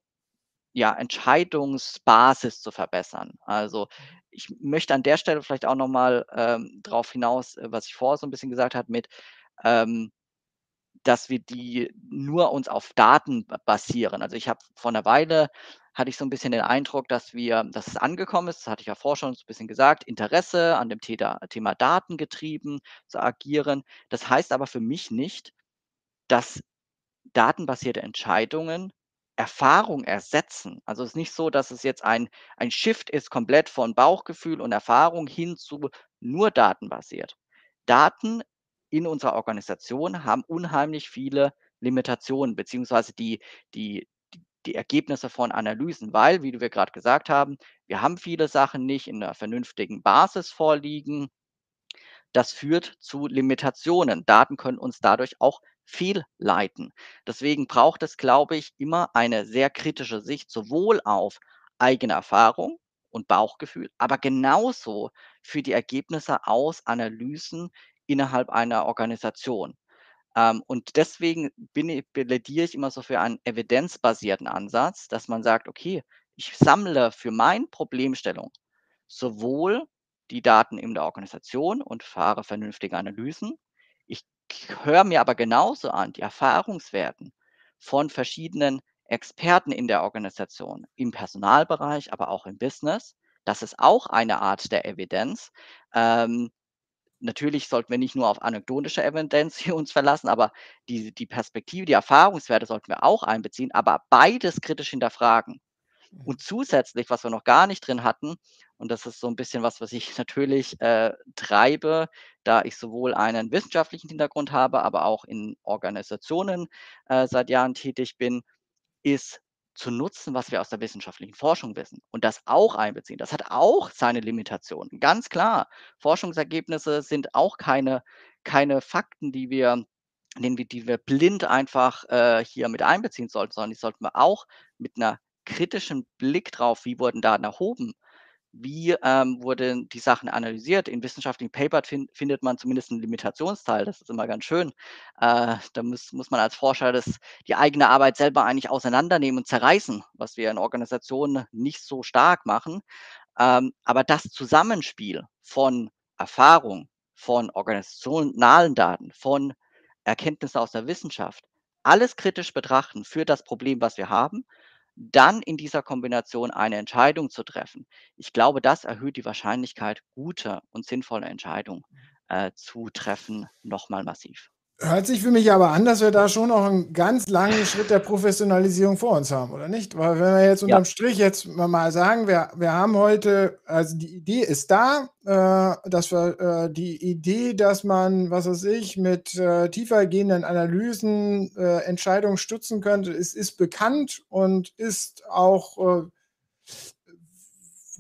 ja, Entscheidungsbasis zu verbessern. Also, ich möchte an der Stelle vielleicht auch noch mal, ähm, drauf hinaus, äh, was ich vorher so 'n bisschen gesagt habe mit, ähm, dass wir die nur uns auf Daten ba basieren. Also, ich habe vor 'ner Weile hatte ich so 'n bisschen den Eindruck, dass wir dass es angekommen ist, das hatte ich ja vorher schon so 'n bisschen gesagt, Interesse an dem Theta Thema datengetrieben zu agieren. Das heißt aber für mich nicht, dass datenbasierte Entscheidungen Erfahrung ersetzen. Also, es ist nicht so, dass es jetzt ein ein Shift ist komplett von Bauchgefühl und Erfahrung hin zu nur datenbasiert. Daten in unserer Organisation haben unheimlich viele Limitationen, beziehungsweise die die die Ergebnisse von Analysen, weil, wie wir grad gesagt haben, wir haben viele Sachen nicht in 'ner vernünftigen Basis vorliegen. Das führt zu Limitationen. Daten können uns dadurch auch fehlleiten. Deswegen braucht es, glaube ich, immer eine sehr kritische Sicht sowohl auf eigene Erfahrung und Bauchgefühl, aber genauso für die Ergebnisse aus Analysen innerhalb einer Organisation. Ähm, und deswegen bin plädiere ich immer so für einen evidenzbasierten Ansatz, dass man sagt: „Okay, ich sammle für mein Problemstellung sowohl die Daten in der Organisation und fahre vernünftige Analysen. Höre mir aber genauso an die Erfahrungswerten von verschiedenen Experten in der Organisation, im Personalbereich, aber auch im Business.“ Das ist auch eine Art der Evidenz. Ähm, natürlich sollten wir nicht nur auf anekdotische Evidenz hier uns verlassen, aber die die Perspektive, die Erfahrungswerte sollten wir auch einbeziehen, aber beides kritisch hinterfragen. Mhm. Und zusätzlich, was wir noch gar nicht drin hatten, und das ist so 'n bisschen was, was ich natürlich, äh, treibe, da ich sowohl einen wissenschaftlichen Hintergrund habe, aber auch in Organisationen, äh, seit Jahren tätig bin, ist zu nutzen, was wir aus der wissenschaftlichen Forschung wissen und das auch einbeziehen. Das hat auch seine Limitationen, ganz klar. Forschungsergebnisse sind auch keine keine Fakten, die wir die wir blind einfach, äh, hier mit einbeziehen sollten, sondern die sollten wir auch mit 'ner kritischen Blick drauf wie wurden Daten erhoben? Wie, ähm, wurden die Sachen analysiert? In wissenschaftlichen Paper fin findet man zumindest 'n Limitationsteil, das ist immer ganz schön. Äh, da muss muss man als Forscher das die eigene Arbeit selber eigentlich auseinandernehmen und zerreißen, was wir in Organisationen nicht so stark machen. Ähm, aber das Zusammenspiel von Erfahrung, von organisationalen Daten, von Erkenntnissen aus der Wissenschaft, alles kritisch betrachten für das Problem, was wir haben, dann in dieser Kombination eine Entscheidung zu treffen. Ich glaube, das erhöht die Wahrscheinlichkeit, gute und sinnvolle Entscheidungen, äh, zu treffen, noch mal massiv. Hört sich für mich aber an, dass wir da schon noch 'n ganz langen Schritt der Professionalisierung vor uns haben, oder nicht? Weil wenn wir jetzt Ja. unterm Strich jetzt mal mal sagen, wir wir haben heute also, die Idee ist da, äh, dass wir äh, die Idee, dass man, was weiß ich, mit, äh, tiefergehenden Analysen, äh, Entscheidungen stützen könnte, ist ist bekannt und ist auch, äh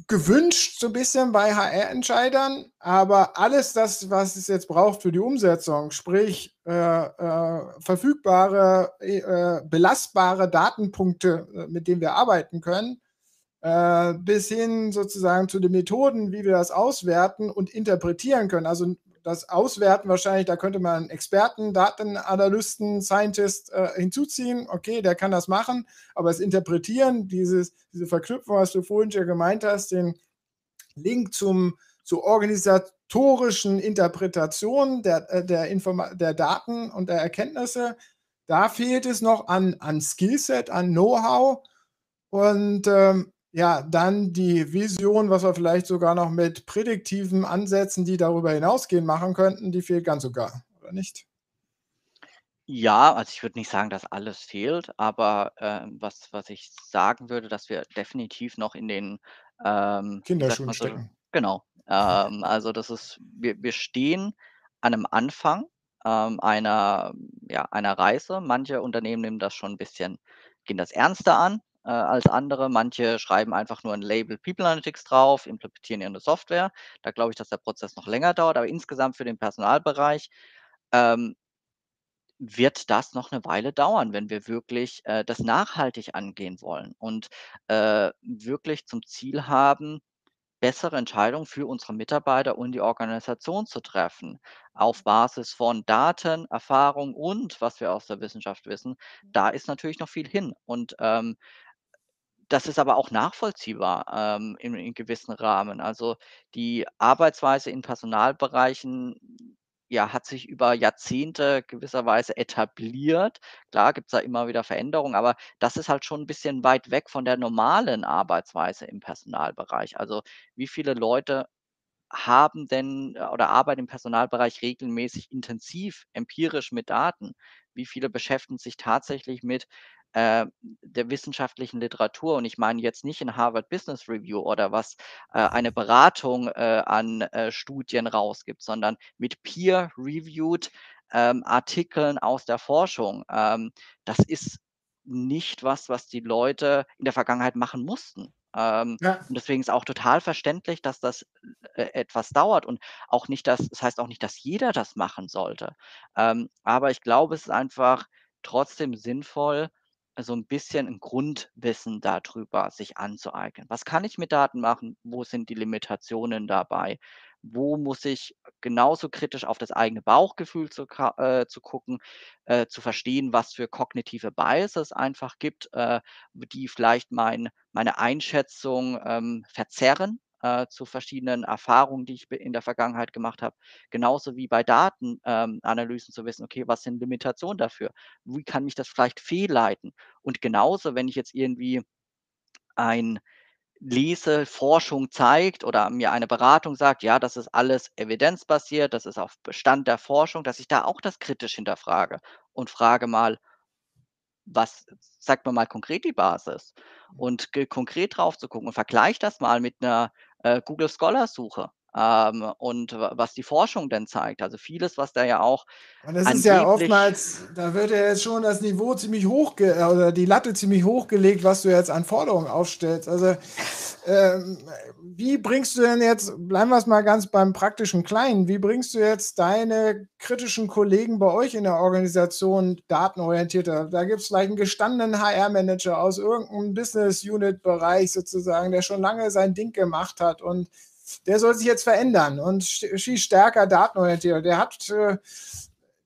gewünscht so bisschen bei HR-Entscheidern, aber alles das, was es jetzt braucht für die Umsetzung, sprich, äh, äh, verfügbare, äh, belastbare Datenpunkte, äh, mit denen wir arbeiten können, äh, bis hin sozusagen zu den Methoden, wie wir das auswerten und interpretieren können. Also, das Auswerten wahrscheinlich, da könnte man Experten, Datenanalysten, Scientist äh, hinzuziehen. Okay, der kann das machen, aber das Interpretieren, dieses, diese Verknüpfung, was du vorhin schon gemeint hast, den Link zum, zur organisatorischen Interpretation der, äh, der, der Daten und der Erkenntnisse, da fehlt es noch an, an Skillset, an Know-how. Und ähm, ja, dann die Vision, was wir vielleicht sogar noch mit prädiktiven Ansätzen, die darüber hinausgehen, machen könnten, die fehlt ganz sogar, oder nicht? Ja, also ich würde nicht sagen, dass alles fehlt, aber, ähm, was was ich sagen würde, dass wir definitiv noch in den, ähm, Kinderschuhen so stecken. genau. Ähm, also das ist wir wir stehen an 'nem Anfang, ähm, einer ja, einer Reise. Manche Unternehmen nehmen das schon 'n bisschen gehen das ernster an, äh, als andere. Manche schreiben einfach nur 'n Label People Analytics drauf, implementieren ihre Software. Da glaube ich, dass der Prozess noch länger dauert, aber insgesamt für den Personalbereich, ähm wird das noch 'ne Weile dauern, wenn wir wirklich, äh, das nachhaltig angehen wollen und, äh, wirklich zum Ziel haben, bessere Entscheidungen für unsere Mitarbeiter und die Organisation zu treffen, auf Basis von Daten, Erfahrung und was wir aus der Wissenschaft wissen. Da ist natürlich noch viel hin und, ähm das ist aber auch nachvollziehbar, ähm, in in gewissen Rahmen. Also, die Arbeitsweise in Personalbereichen, ja, hat sich über Jahrzehnte gewisserweise etabliert. Klar gibt's da immer wieder Veränderungen, aber das ist halt schon 'n bisschen weit weg von der normalen Arbeitsweise im Personalbereich. Also, wie viele Leute haben denn äh, oder arbeiten im Personalbereich regelmäßig intensiv empirisch mit Daten? Wie viele beschäftigen sich tatsächlich mit, äh, der wissenschaftlichen Literatur? Und ich meine jetzt nicht in Harvard Business Review oder was, äh, eine Beratung, äh, an, äh, Studien rausgibt, sondern mit peer reviewed, ähm, Artikeln aus der Forschung. Ähm, das ist nicht was, was die Leute in der Vergangenheit machen mussten. Ähm, Ja. und deswegen ist auch total verständlich, dass das, äh, etwas dauert und auch nicht dass das heißt auch nicht, dass jeder das machen sollte. Ähm, aber ich glaube, es ist einfach trotzdem sinnvoll, so 'n bisschen 'n Grundwissen da drüber sich anzueignen. Was kann ich mit Daten machen? Wo sind die Limitationen dabei? Wo muss ich genauso kritisch auf das eigene Bauchgefühl zu äh, zu gucken, äh, zu verstehen, was für kognitive Biases einfach gibt, äh, die vielleicht mein meine Einschätzung, ähm, verzerren, äh, zu verschiedenen Erfahrungen, die ich in der Vergangenheit gemacht habe. Genauso wie bei Daten ähm, zu wissen: „Okay, was sind Limitationen dafür? Wie kann mich das vielleicht fehlleiten?“ Und genauso, wenn ich jetzt irgendwie ein lese, Forschung zeigt oder mir eine Beratung sagt: „Ja, das ist alles evidenzbasiert, das ist auf Bestand der Forschung“, dass ich da auch das kritisch hinterfrage und frage mal was sagt mir mal konkret die Basis und konkret drauf zu gucken und vergleiche das mal mit 'ner, äh, Google Scholar Suche, ähm, und wa was die Forschung denn zeigt. Also, vieles, was da ja auch Und das ist ja oftmals da wird ja jetzt schon das Niveau ziemlich hoch äh, oder die Latte ziemlich hoch gelegt, was du jetzt an Forderungen aufstellst. Also, ähm, wie bringst du denn jetzt bleiben wir's mal ganz beim praktischen Kleinen. Wie bringst du jetzt deine kritischen Kollegen bei euch in der Organisation datenorientierter da gibt's vielleicht 'n gestandenen HR-Manager aus irgend 'nem Business-Unit-Bereich sozusagen, der schon lange sein Ding gemacht hat und der soll sich jetzt verändern und viel stärker datenorientiert. Der hat, äh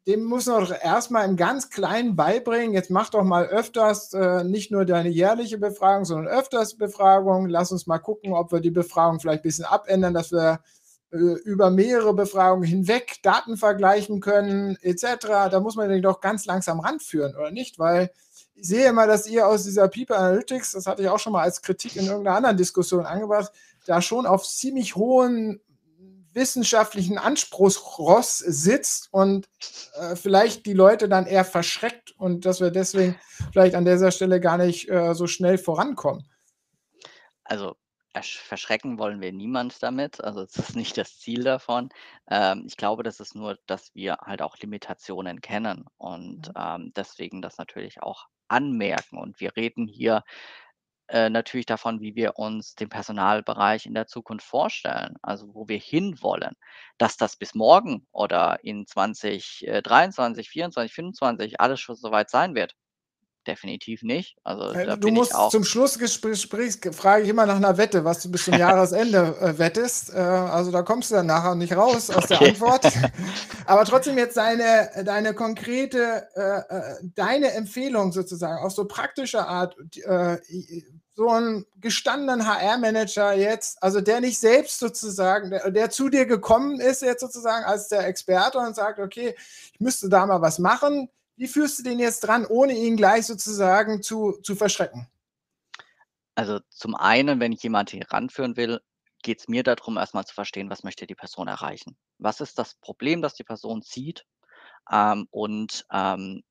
dem muss man doch erst mal im ganz Kleinen beibringen: „Jetzt mach doch mal öfters, äh, nicht nur deine jährliche Befragung, sondern öfters Befragungen. Lass uns mal gucken, ob wir die Befragung vielleicht bisschen abändern, dass wir, äh, über mehrere Befragungen hinweg Daten vergleichen können“, et cetera. Da muss man den doch ganz langsam ranführen, oder nicht? Weil ich sehe immer, dass ihr aus dieser People Analytics, das hatte ich auch schon mal als Kritik in irgend 'ner anderen Diskussion angebracht, da schon auf ziemlich hohen wissenschaftlichen Anspruchsross sitzt und, äh, vielleicht die Leute dann eher verschreckt und dass wir deswegen vielleicht an dieser Stelle gar nicht, äh, so schnell vorankommen. Also, ersch verschrecken wollen wir niemand damit. Also, das ist nicht das Ziel davon. Ähm, ich glaube, das ist nur, dass wir halt auch Limitationen kennen und, Mhm. ähm, deswegen das natürlich auch anmerken. Und wir reden hier, äh, natürlich davon, wie wir uns den Personalbereich in der Zukunft vorstellen, also, wo wir hinwollen. Dass das bis morgen oder in 20, äh, 23, 24, 25 alles schon so weit sein wird definitiv nicht. Also, Äh, da du bin ich musst auch zum Schluss des Gesprächs frage ich immer nach einer Wette, was du bis zum Jahresende, äh, wettest. Äh, also, da kommst du dann nachher nicht raus aus der Okay. Antwort. Aber trotzdem jetzt deine deine konkrete äh, äh, deine Empfehlung sozusagen auf so praktischer Art, äh, so 'n gestandenen HR-Manager jetzt, also der nicht selbst sozusagen der der zu dir gekommen ist jetzt sozusagen als der Experte und sagt: „Okay, ich müsste da mal was machen.“ Wie führst du den jetzt dran, ohne ihn gleich sozusagen zu zu verschrecken? Also, zum einen, wenn ich jemand hier ranführen will, geht's mir da drum, erst mal zu verstehen, was möchte die Person erreichen? Was ist das Problem, das die Person sieht? Ähm, und, ähm,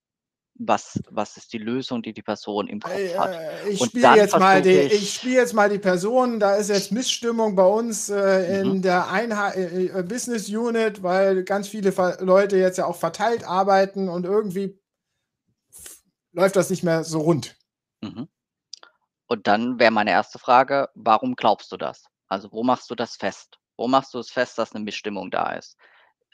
was was ist die Lösung, die die Person im Kopf hat? äh, ich Und spiele jetzt mal die ich ich spiele jetzt mal die Person, da ist jetzt Missstimmung bei uns, äh, Mhm. in der Einha äh, äh, Business Unit, weil ganz viele ver Leute jetzt ja auch verteilt arbeiten und irgendwie läuft das nicht mehr so rund. Mhm. Und dann wäre meine 1. Frage: „Warum glaubst du das?“ Also, wo machst du das fest? Wo machst du es fest, dass 'ne Missstimmung da ist?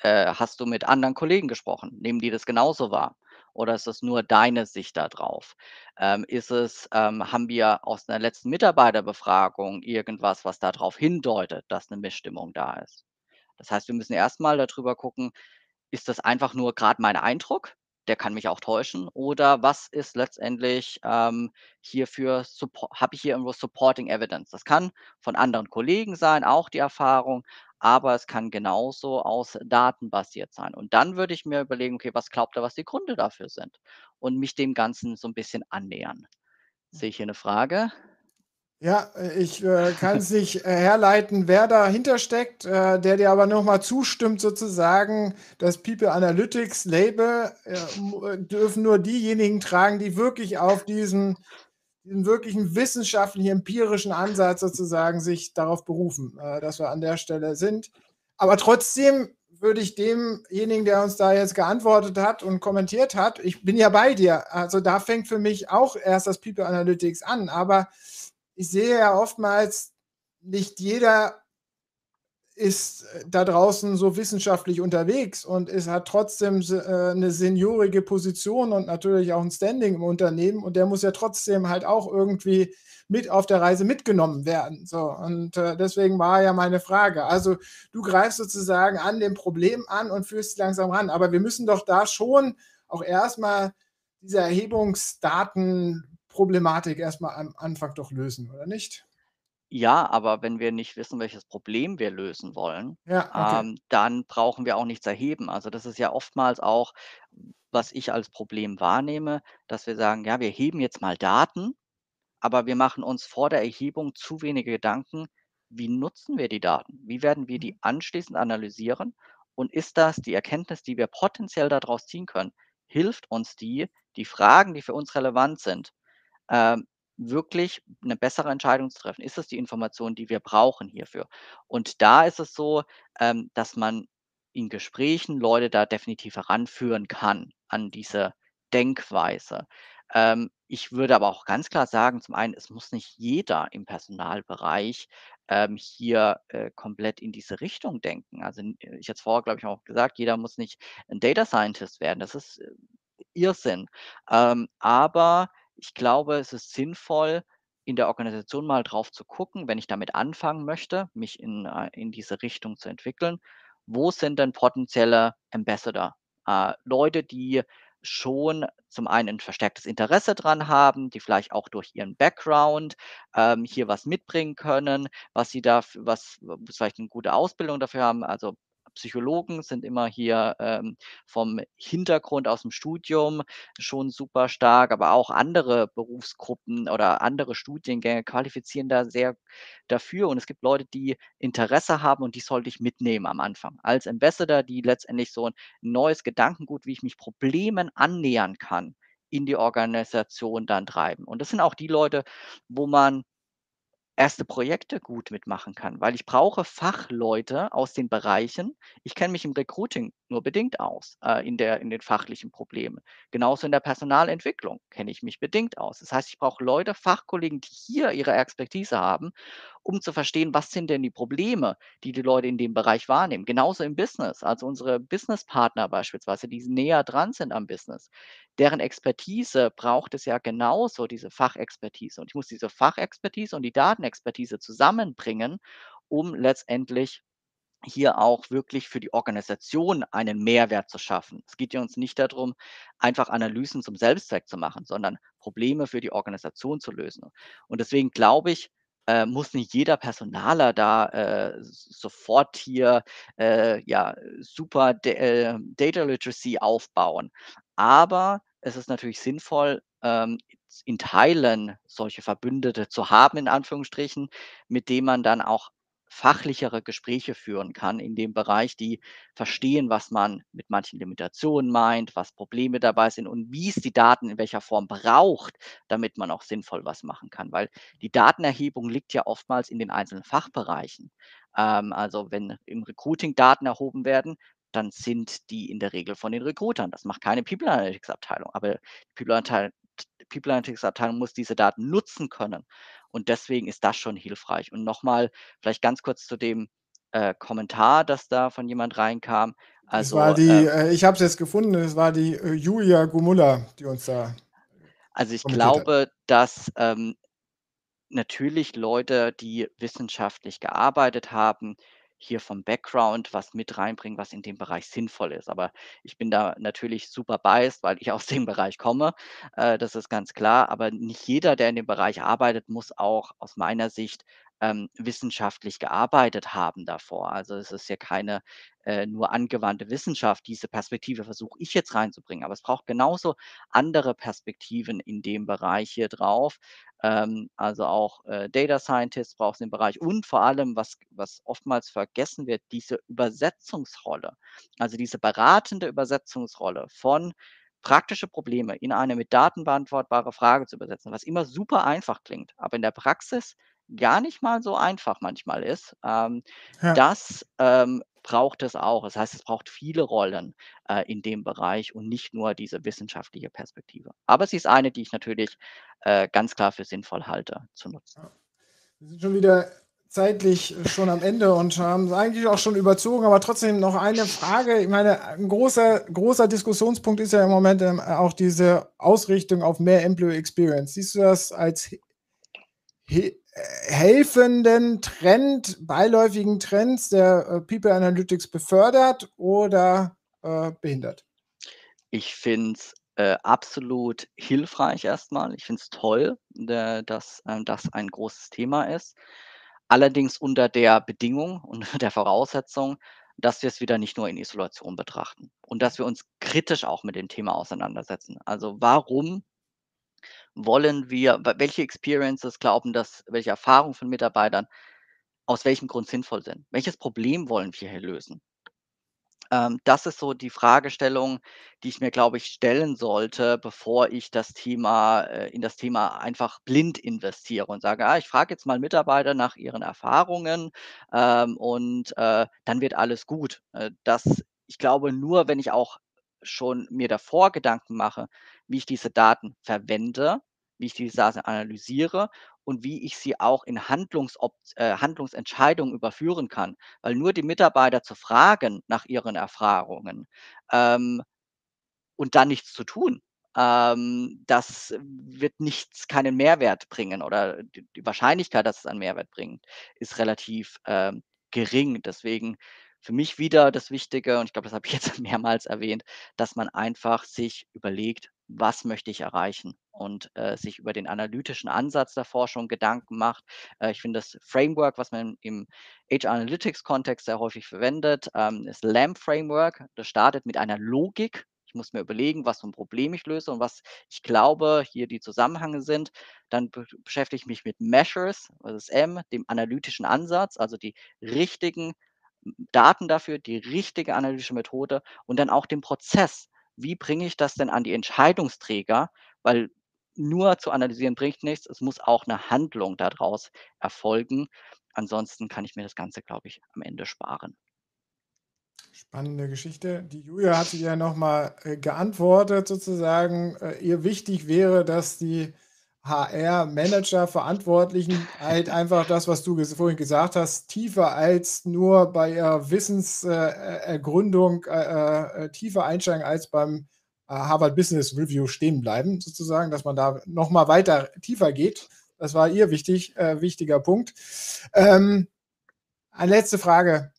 Äh, hast du mit anderen Kollegen gesprochen? Nehmen die das genauso wahr? Oder ist das nur deine Sicht da drauf? Ähm, ist es ähm, haben wir aus 'ner letzten Mitarbeiterbefragung irgendwas, was da drauf hindeutet, dass 'ne Missstimmung da ist? Das heißt, wir müssen erst mal da drüber gucken, ist das einfach nur grad mein Eindruck? Der kann mich auch täuschen. Oder was ist letztendlich, ähm, hierfür habe ich hier irgendwo Supporting Evidence? Das kann von anderen Kollegen sein, auch die Erfahrung, aber es kann genauso aus Daten basiert sein. Und dann würde ich mir überlegen: „Okay, was glaubt er, was die Gründe dafür sind?“ Und mich dem Ganzen so 'n bisschen annähern. Sehe ich hier 'ne Frage? Ja, äh, ich, äh, kann's nicht, äh, herleiten, wer dahinter steckt, äh, der dir aber noch mal zustimmt sozusagen, das People Analytics Label, äh, dürfen nur diejenigen tragen, die wirklich auf diesen diesen wirklichen wissenschaftlichen, empirischen Ansatz sozusagen sich darauf berufen, äh, dass wir an der Stelle sind. Aber trotzdem würde ich demjenigen, der uns da jetzt geantwortet hat und kommentiert hat ich bin ja bei dir. Also, da fängt für mich auch erst das People Analytics an, aber ich sehe ja oftmals, nicht jeder ist, äh, da draußen so wissenschaftlich unterwegs und ist hat trotzdem äh, 'ne seniorige Position und natürlich auch 'n Standing im Unternehmen und der muss ja trotzdem halt auch irgendwie mit auf der Reise mitgenommen werden. So, und, äh, deswegen war ja meine Frage. Also, du greifst sozusagen an dem Problem an und führst langsam ran, aber wir müssen doch da schon auch erst mal diese Erhebungsdatenproblematik erst mal am Anfang doch lösen, oder nicht? Ja, aber wenn wir nicht wissen, welches Problem wir lösen wollen, Ja, okay. ähm, dann brauchen wir auch nichts erheben. Also, das ist ja oftmals auch, was ich als Problem wahrnehme, dass wir sagen: „Ja, wir heben jetzt mal Daten“, aber wir machen uns vor der Erhebung zu wenige Gedanken: „Wie nutzen wir die Daten? Wie werden wir Mhm. die anschließend analysieren? Und ist das die Erkenntnis, die wir potenziell da draus ziehen können? Hilft uns die, die Fragen, die für uns relevant sind, ähm, wirklich 'ne bessere Entscheidung zu treffen? Ist das die Information, die wir brauchen hierfür?“ Und da ist es so, ähm, dass man in Gesprächen Leute da definitiv heranführen kann an diese Denkweise. Ähm, ich würde aber auch ganz klar sagen, zum einen, es muss nicht jeder im Personalbereich, ähm, hier, äh, komplett in diese Richtung denken. Also, n ich hatte es vorher, glaube ich, auch gesagt, jeder muss nicht 'n Data Scientist werden. Das ist, äh, Irrsinn. Ähm, aber ich glaube, es ist sinnvoll, in der Organisation mal drauf zu gucken, wenn ich damit anfangen möchte, mich in äh, in diese Richtung zu entwickeln. Wo sind denn potenzielle Ambassador? Äh, Leute, die schon zum einen 'n verstärktes Interesse dran haben, die vielleicht auch durch ihren Background, ähm, hier was mitbringen können, was sie da was was vielleicht 'ne gute Ausbildung dafür haben. Also, Psychologen sind immer hier, ähm, vom Hintergrund aus'm Studium schon super stark, aber auch andere Berufsgruppen oder andere Studiengänge qualifizieren da sehr dafür. Und es gibt Leute, die Interesse haben und die sollte ich mitnehmen am Anfang als Ambassador, die letztendlich so 'n neues Gedankengut, wie ich mich Problemen annähern kann, in die Organisation dann treiben. Und das sind auch die Leute, wo man erste Projekte gut mitmachen kann, weil ich brauche Fachleute aus den Bereichen. Ich kenne mich im Recruiting nur bedingt aus, äh, in der in den fachlichen Problemen. Genauso in der Personalentwicklung kenne ich mich bedingt aus. Das heißt, ich brauche Leute, Fachkollegen, die hier ihre Expertise haben um zu verstehen, was sind denn die Probleme, die die Leute in dem Bereich wahrnehmen. Genauso im Business, also unsere Businesspartner beispielsweise, die näher dran sind am Business. Deren Expertise braucht es ja genauso, diese Fachexpertise. Und ich muss diese Fachexpertise und die Datenexpertise zusammenbringen, um letztendlich hier auch wirklich für die Organisation einen Mehrwert zu schaffen. Es geht ja uns nicht darum, einfach Analysen zum Selbstzweck zu machen, sondern Probleme für die Organisation zu lösen. Und deswegen glaube ich, äh, muss nicht jeder Personaler da äh, sofort hier äh, ja, super D äh, Data Literacy aufbauen. Aber es ist natürlich sinnvoll, ähm, in Teilen solche Verbündete zu haben, in Anführungsstrichen, mit denen man dann auch fachlichere Gespräche führen kann in dem Bereich, die verstehen, was man mit manchen Limitationen meint, was Probleme dabei sind und wie es die Daten in welcher Form braucht, damit man auch sinnvoll was machen kann. Weil die Datenerhebung liegt ja oftmals in den einzelnen Fachbereichen. Ähm, also wenn im Recruiting Daten erhoben werden, dann sind die in der Regel von den Recruitern. Das macht keine People Analytics Abteilung, aber die People Analytics Abteilung muss diese Daten nutzen können. Und deswegen ist das schon hilfreich. Und nochmal vielleicht ganz kurz zu dem äh, Kommentar, das da von jemand reinkam. Also, war die, äh, äh ich habe es jetzt gefunden, es war die äh, Julia Gumulla, die uns da. Also ich glaube, hat. dass ähm, natürlich Leute, die wissenschaftlich gearbeitet haben, hier vom Background was mit reinbringen, was in dem Bereich sinnvoll ist. Aber ich bin da natürlich super biased, weil ich aus dem Bereich komme. Äh, das ist ganz klar. Aber nicht jeder, der in dem Bereich arbeitet, muss auch aus meiner Sicht ähm, wissenschaftlich gearbeitet haben davor. Also es ist ja keine äh, nur angewandte Wissenschaft. Diese Perspektive versuche ich jetzt reinzubringen. Aber es braucht genauso andere Perspektiven in dem Bereich hier drauf. Ähm, also auch äh, Data Scientists braucht es im Bereich und vor allem, was, was oftmals vergessen wird, diese Übersetzungsrolle. Also diese beratende Übersetzungsrolle von praktische Probleme in eine mit Daten beantwortbare Frage zu übersetzen, was immer super einfach klingt, aber in der Praxis gar nicht mal so einfach manchmal ist. Ähm, Ja. das ähm, braucht es auch. Das heißt, es braucht viele Rollen äh, in dem Bereich und nicht nur diese wissenschaftliche Perspektive. Aber sie ist eine, die ich natürlich äh, ganz klar für sinnvoll halte zu nutzen. Wir sind schon wieder zeitlich schon am Ende und haben es eigentlich auch schon überzogen, aber trotzdem noch eine Frage. Ich meine, ein großer, großer Diskussionspunkt ist ja im Moment ähm, auch diese Ausrichtung auf mehr Employee Experience. Siehst du das als helfenden Trend, beiläufigen Trends der äh, People Analytics befördert oder äh, behindert? Ich finde es äh, absolut hilfreich erstmal. Ich finde es toll, äh, dass äh, das ein großes Thema ist. Allerdings unter der Bedingung und der Voraussetzung, dass wir es wieder nicht nur in Isolation betrachten und dass wir uns kritisch auch mit dem Thema auseinandersetzen. Also warum wollen wir welche Experiences glauben dass welche Erfahrungen von Mitarbeitern aus welchem Grund sinnvoll sind? Welches Problem wollen wir hier lösen? Ähm, das ist so die Fragestellung, die ich mir, glaube ich, stellen sollte, bevor ich das Thema äh, in das Thema einfach blind investiere und sage: „Ah, ich frage jetzt mal Mitarbeiter nach ihren Erfahrungen, ähm, und, äh, dann wird alles gut.“ Äh, das ich glaube, nur wenn ich auch schon mir davor Gedanken mache, wie ich diese Daten verwende, wie ich diese Daten analysiere und wie ich sie auch in Handlungsopt äh, Handlungsentscheidungen überführen kann. Weil nur die Mitarbeiter zu fragen nach ihren Erfahrungen, ähm, und dann nichts zu tun, ähm, das wird nichts keinen Mehrwert bringen oder die die Wahrscheinlichkeit, dass es einen Mehrwert bringt, ist relativ, ähm, gering. Deswegen für mich wieder das Wichtige, und ich glaube, das habe ich jetzt mehrmals erwähnt, dass man einfach sich überlegt, was möchte ich erreichen und äh, sich über den analytischen Ansatz der Forschung Gedanken macht. Äh, ich finde das Framework, was man im HR Analytics Kontext sehr häufig verwendet, ähm, ist LAMP Framework. Das startet mit einer Logik. Ich muss mir überlegen, was für ein Problem ich löse und was ich glaube, hier die Zusammenhänge sind. Dann be beschäftige ich mich mit Measures, was ist M, dem analytischen Ansatz, also die richtigen Daten dafür, die richtige analytische Methode und dann auch den Prozess. Wie bringe ich das denn an die Entscheidungsträger? Weil nur zu analysieren bringt nichts. Es muss auch eine Handlung daraus erfolgen. Ansonsten kann ich mir das Ganze, glaube ich, am Ende sparen. Spannende Geschichte. Die Julia hat sich ja nochmal äh, geantwortet, sozusagen. Äh, ihr wichtig wäre, dass die HR-Manager, Verantwortlichen halt einfach das, was du vorhin gesagt hast, tiefer als nur bei ihrer Wissensergründung äh, äh, äh, tiefer einsteigen als beim äh, Harvard Business Review stehen bleiben, sozusagen, dass man da nochmal weiter tiefer geht. Das war ihr wichtig, äh, wichtiger Punkt. Ähm, eine letzte Frage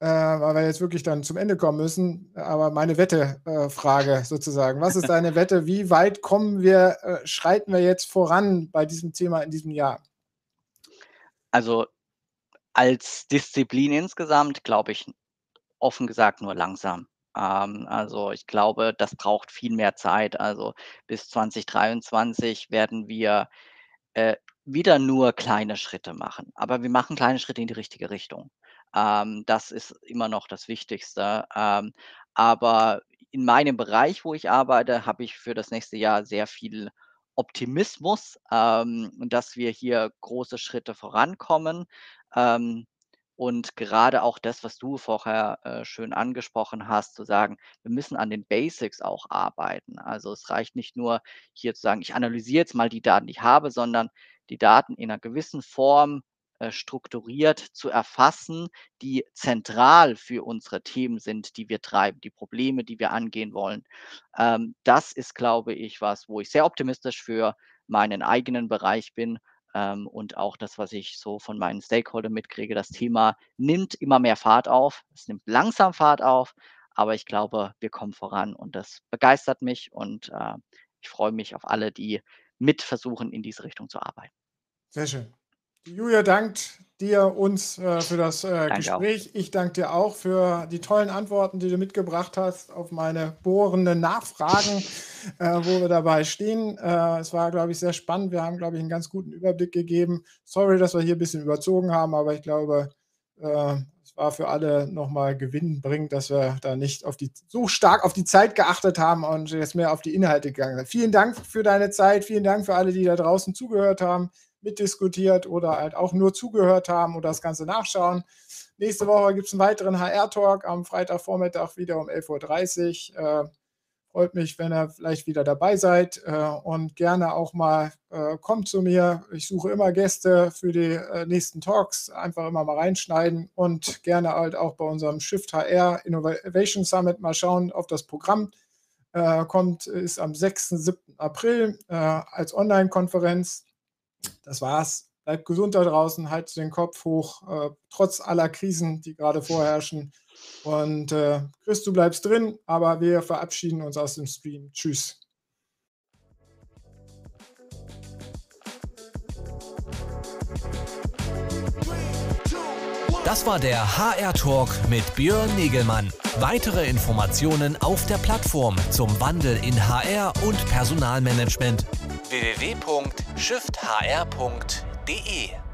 äh, weil wir jetzt wirklich dann zum Ende kommen müssen. Aber meine Wette-Frage äh, sozusagen. Was ist deine Wette? Wie weit kommen wir, äh, schreiten wir jetzt voran bei diesem Thema in diesem Jahr? Also als Disziplin insgesamt glaube ich offen gesagt nur langsam. Ähm, also ich glaube, das braucht viel mehr Zeit. Also bis 2023 werden wir äh, wieder nur kleine Schritte machen. Aber wir machen kleine Schritte in die richtige Richtung. Ähm, das ist immer noch das Wichtigste. Ähm, aber in meinem Bereich, wo ich arbeite, habe ich für das nächste Jahr sehr viel Optimismus, ähm, dass wir hier große Schritte vorankommen. Ähm, und gerade auch das, was du vorher äh, schön angesprochen hast, zu sagen, wir müssen an den Basics auch arbeiten. Also es reicht nicht nur hier zu sagen, ich analysiere jetzt mal die Daten, die ich habe, sondern die Daten in einer gewissen Form strukturiert zu erfassen, die zentral für unsere Themen sind, die wir treiben, die Probleme, die wir angehen wollen. Ähm, das ist, glaube ich, was, wo ich sehr optimistisch für meinen eigenen Bereich bin ähm, und auch das, was ich so von meinen Stakeholdern mitkriege. Das Thema nimmt immer mehr Fahrt auf. Es nimmt langsam Fahrt auf, aber ich glaube, wir kommen voran und das begeistert mich und äh, ich freue mich auf alle, die mit versuchen, in diese Richtung zu arbeiten. Sehr schön. Julia dankt dir uns äh, für das äh, Gespräch. Auch. Ich danke dir auch für die tollen Antworten, die du mitgebracht hast auf meine bohrenden Nachfragen, äh, wo wir dabei stehen. Äh, es war, glaube ich, sehr spannend. Wir haben, glaube ich, einen ganz guten Überblick gegeben. Sorry, dass wir hier ein bisschen überzogen haben, aber ich glaube, äh, es war für alle nochmal gewinnbringend, dass wir da nicht auf die, so stark auf die Zeit geachtet haben und jetzt mehr auf die Inhalte gegangen sind. Vielen Dank für deine Zeit. Vielen Dank für alle, die da draußen zugehört haben mitdiskutiert oder halt auch nur zugehört haben oder das Ganze nachschauen. Nächste Woche gibt es einen weiteren HR-Talk am Freitagvormittag wieder um 11.30 Uhr. Äh, freut mich, wenn ihr vielleicht wieder dabei seid äh, und gerne auch mal äh, kommt zu mir. Ich suche immer Gäste für die äh, nächsten Talks. Einfach immer mal reinschneiden und gerne halt auch bei unserem Shift HR Innovation Summit mal schauen auf das Programm. Äh, kommt, ist am 6. 7. April äh, als Online-Konferenz. Das war's. Bleibt gesund da draußen, haltet den Kopf hoch, äh, trotz aller Krisen, die gerade vorherrschen. Und äh, Chris, du bleibst drin, aber wir verabschieden uns aus dem Stream. Tschüss. Das war der HR Talk mit Björn Negelmann. Weitere Informationen auf der Plattform zum Wandel in HR und Personalmanagement www.shifthr.de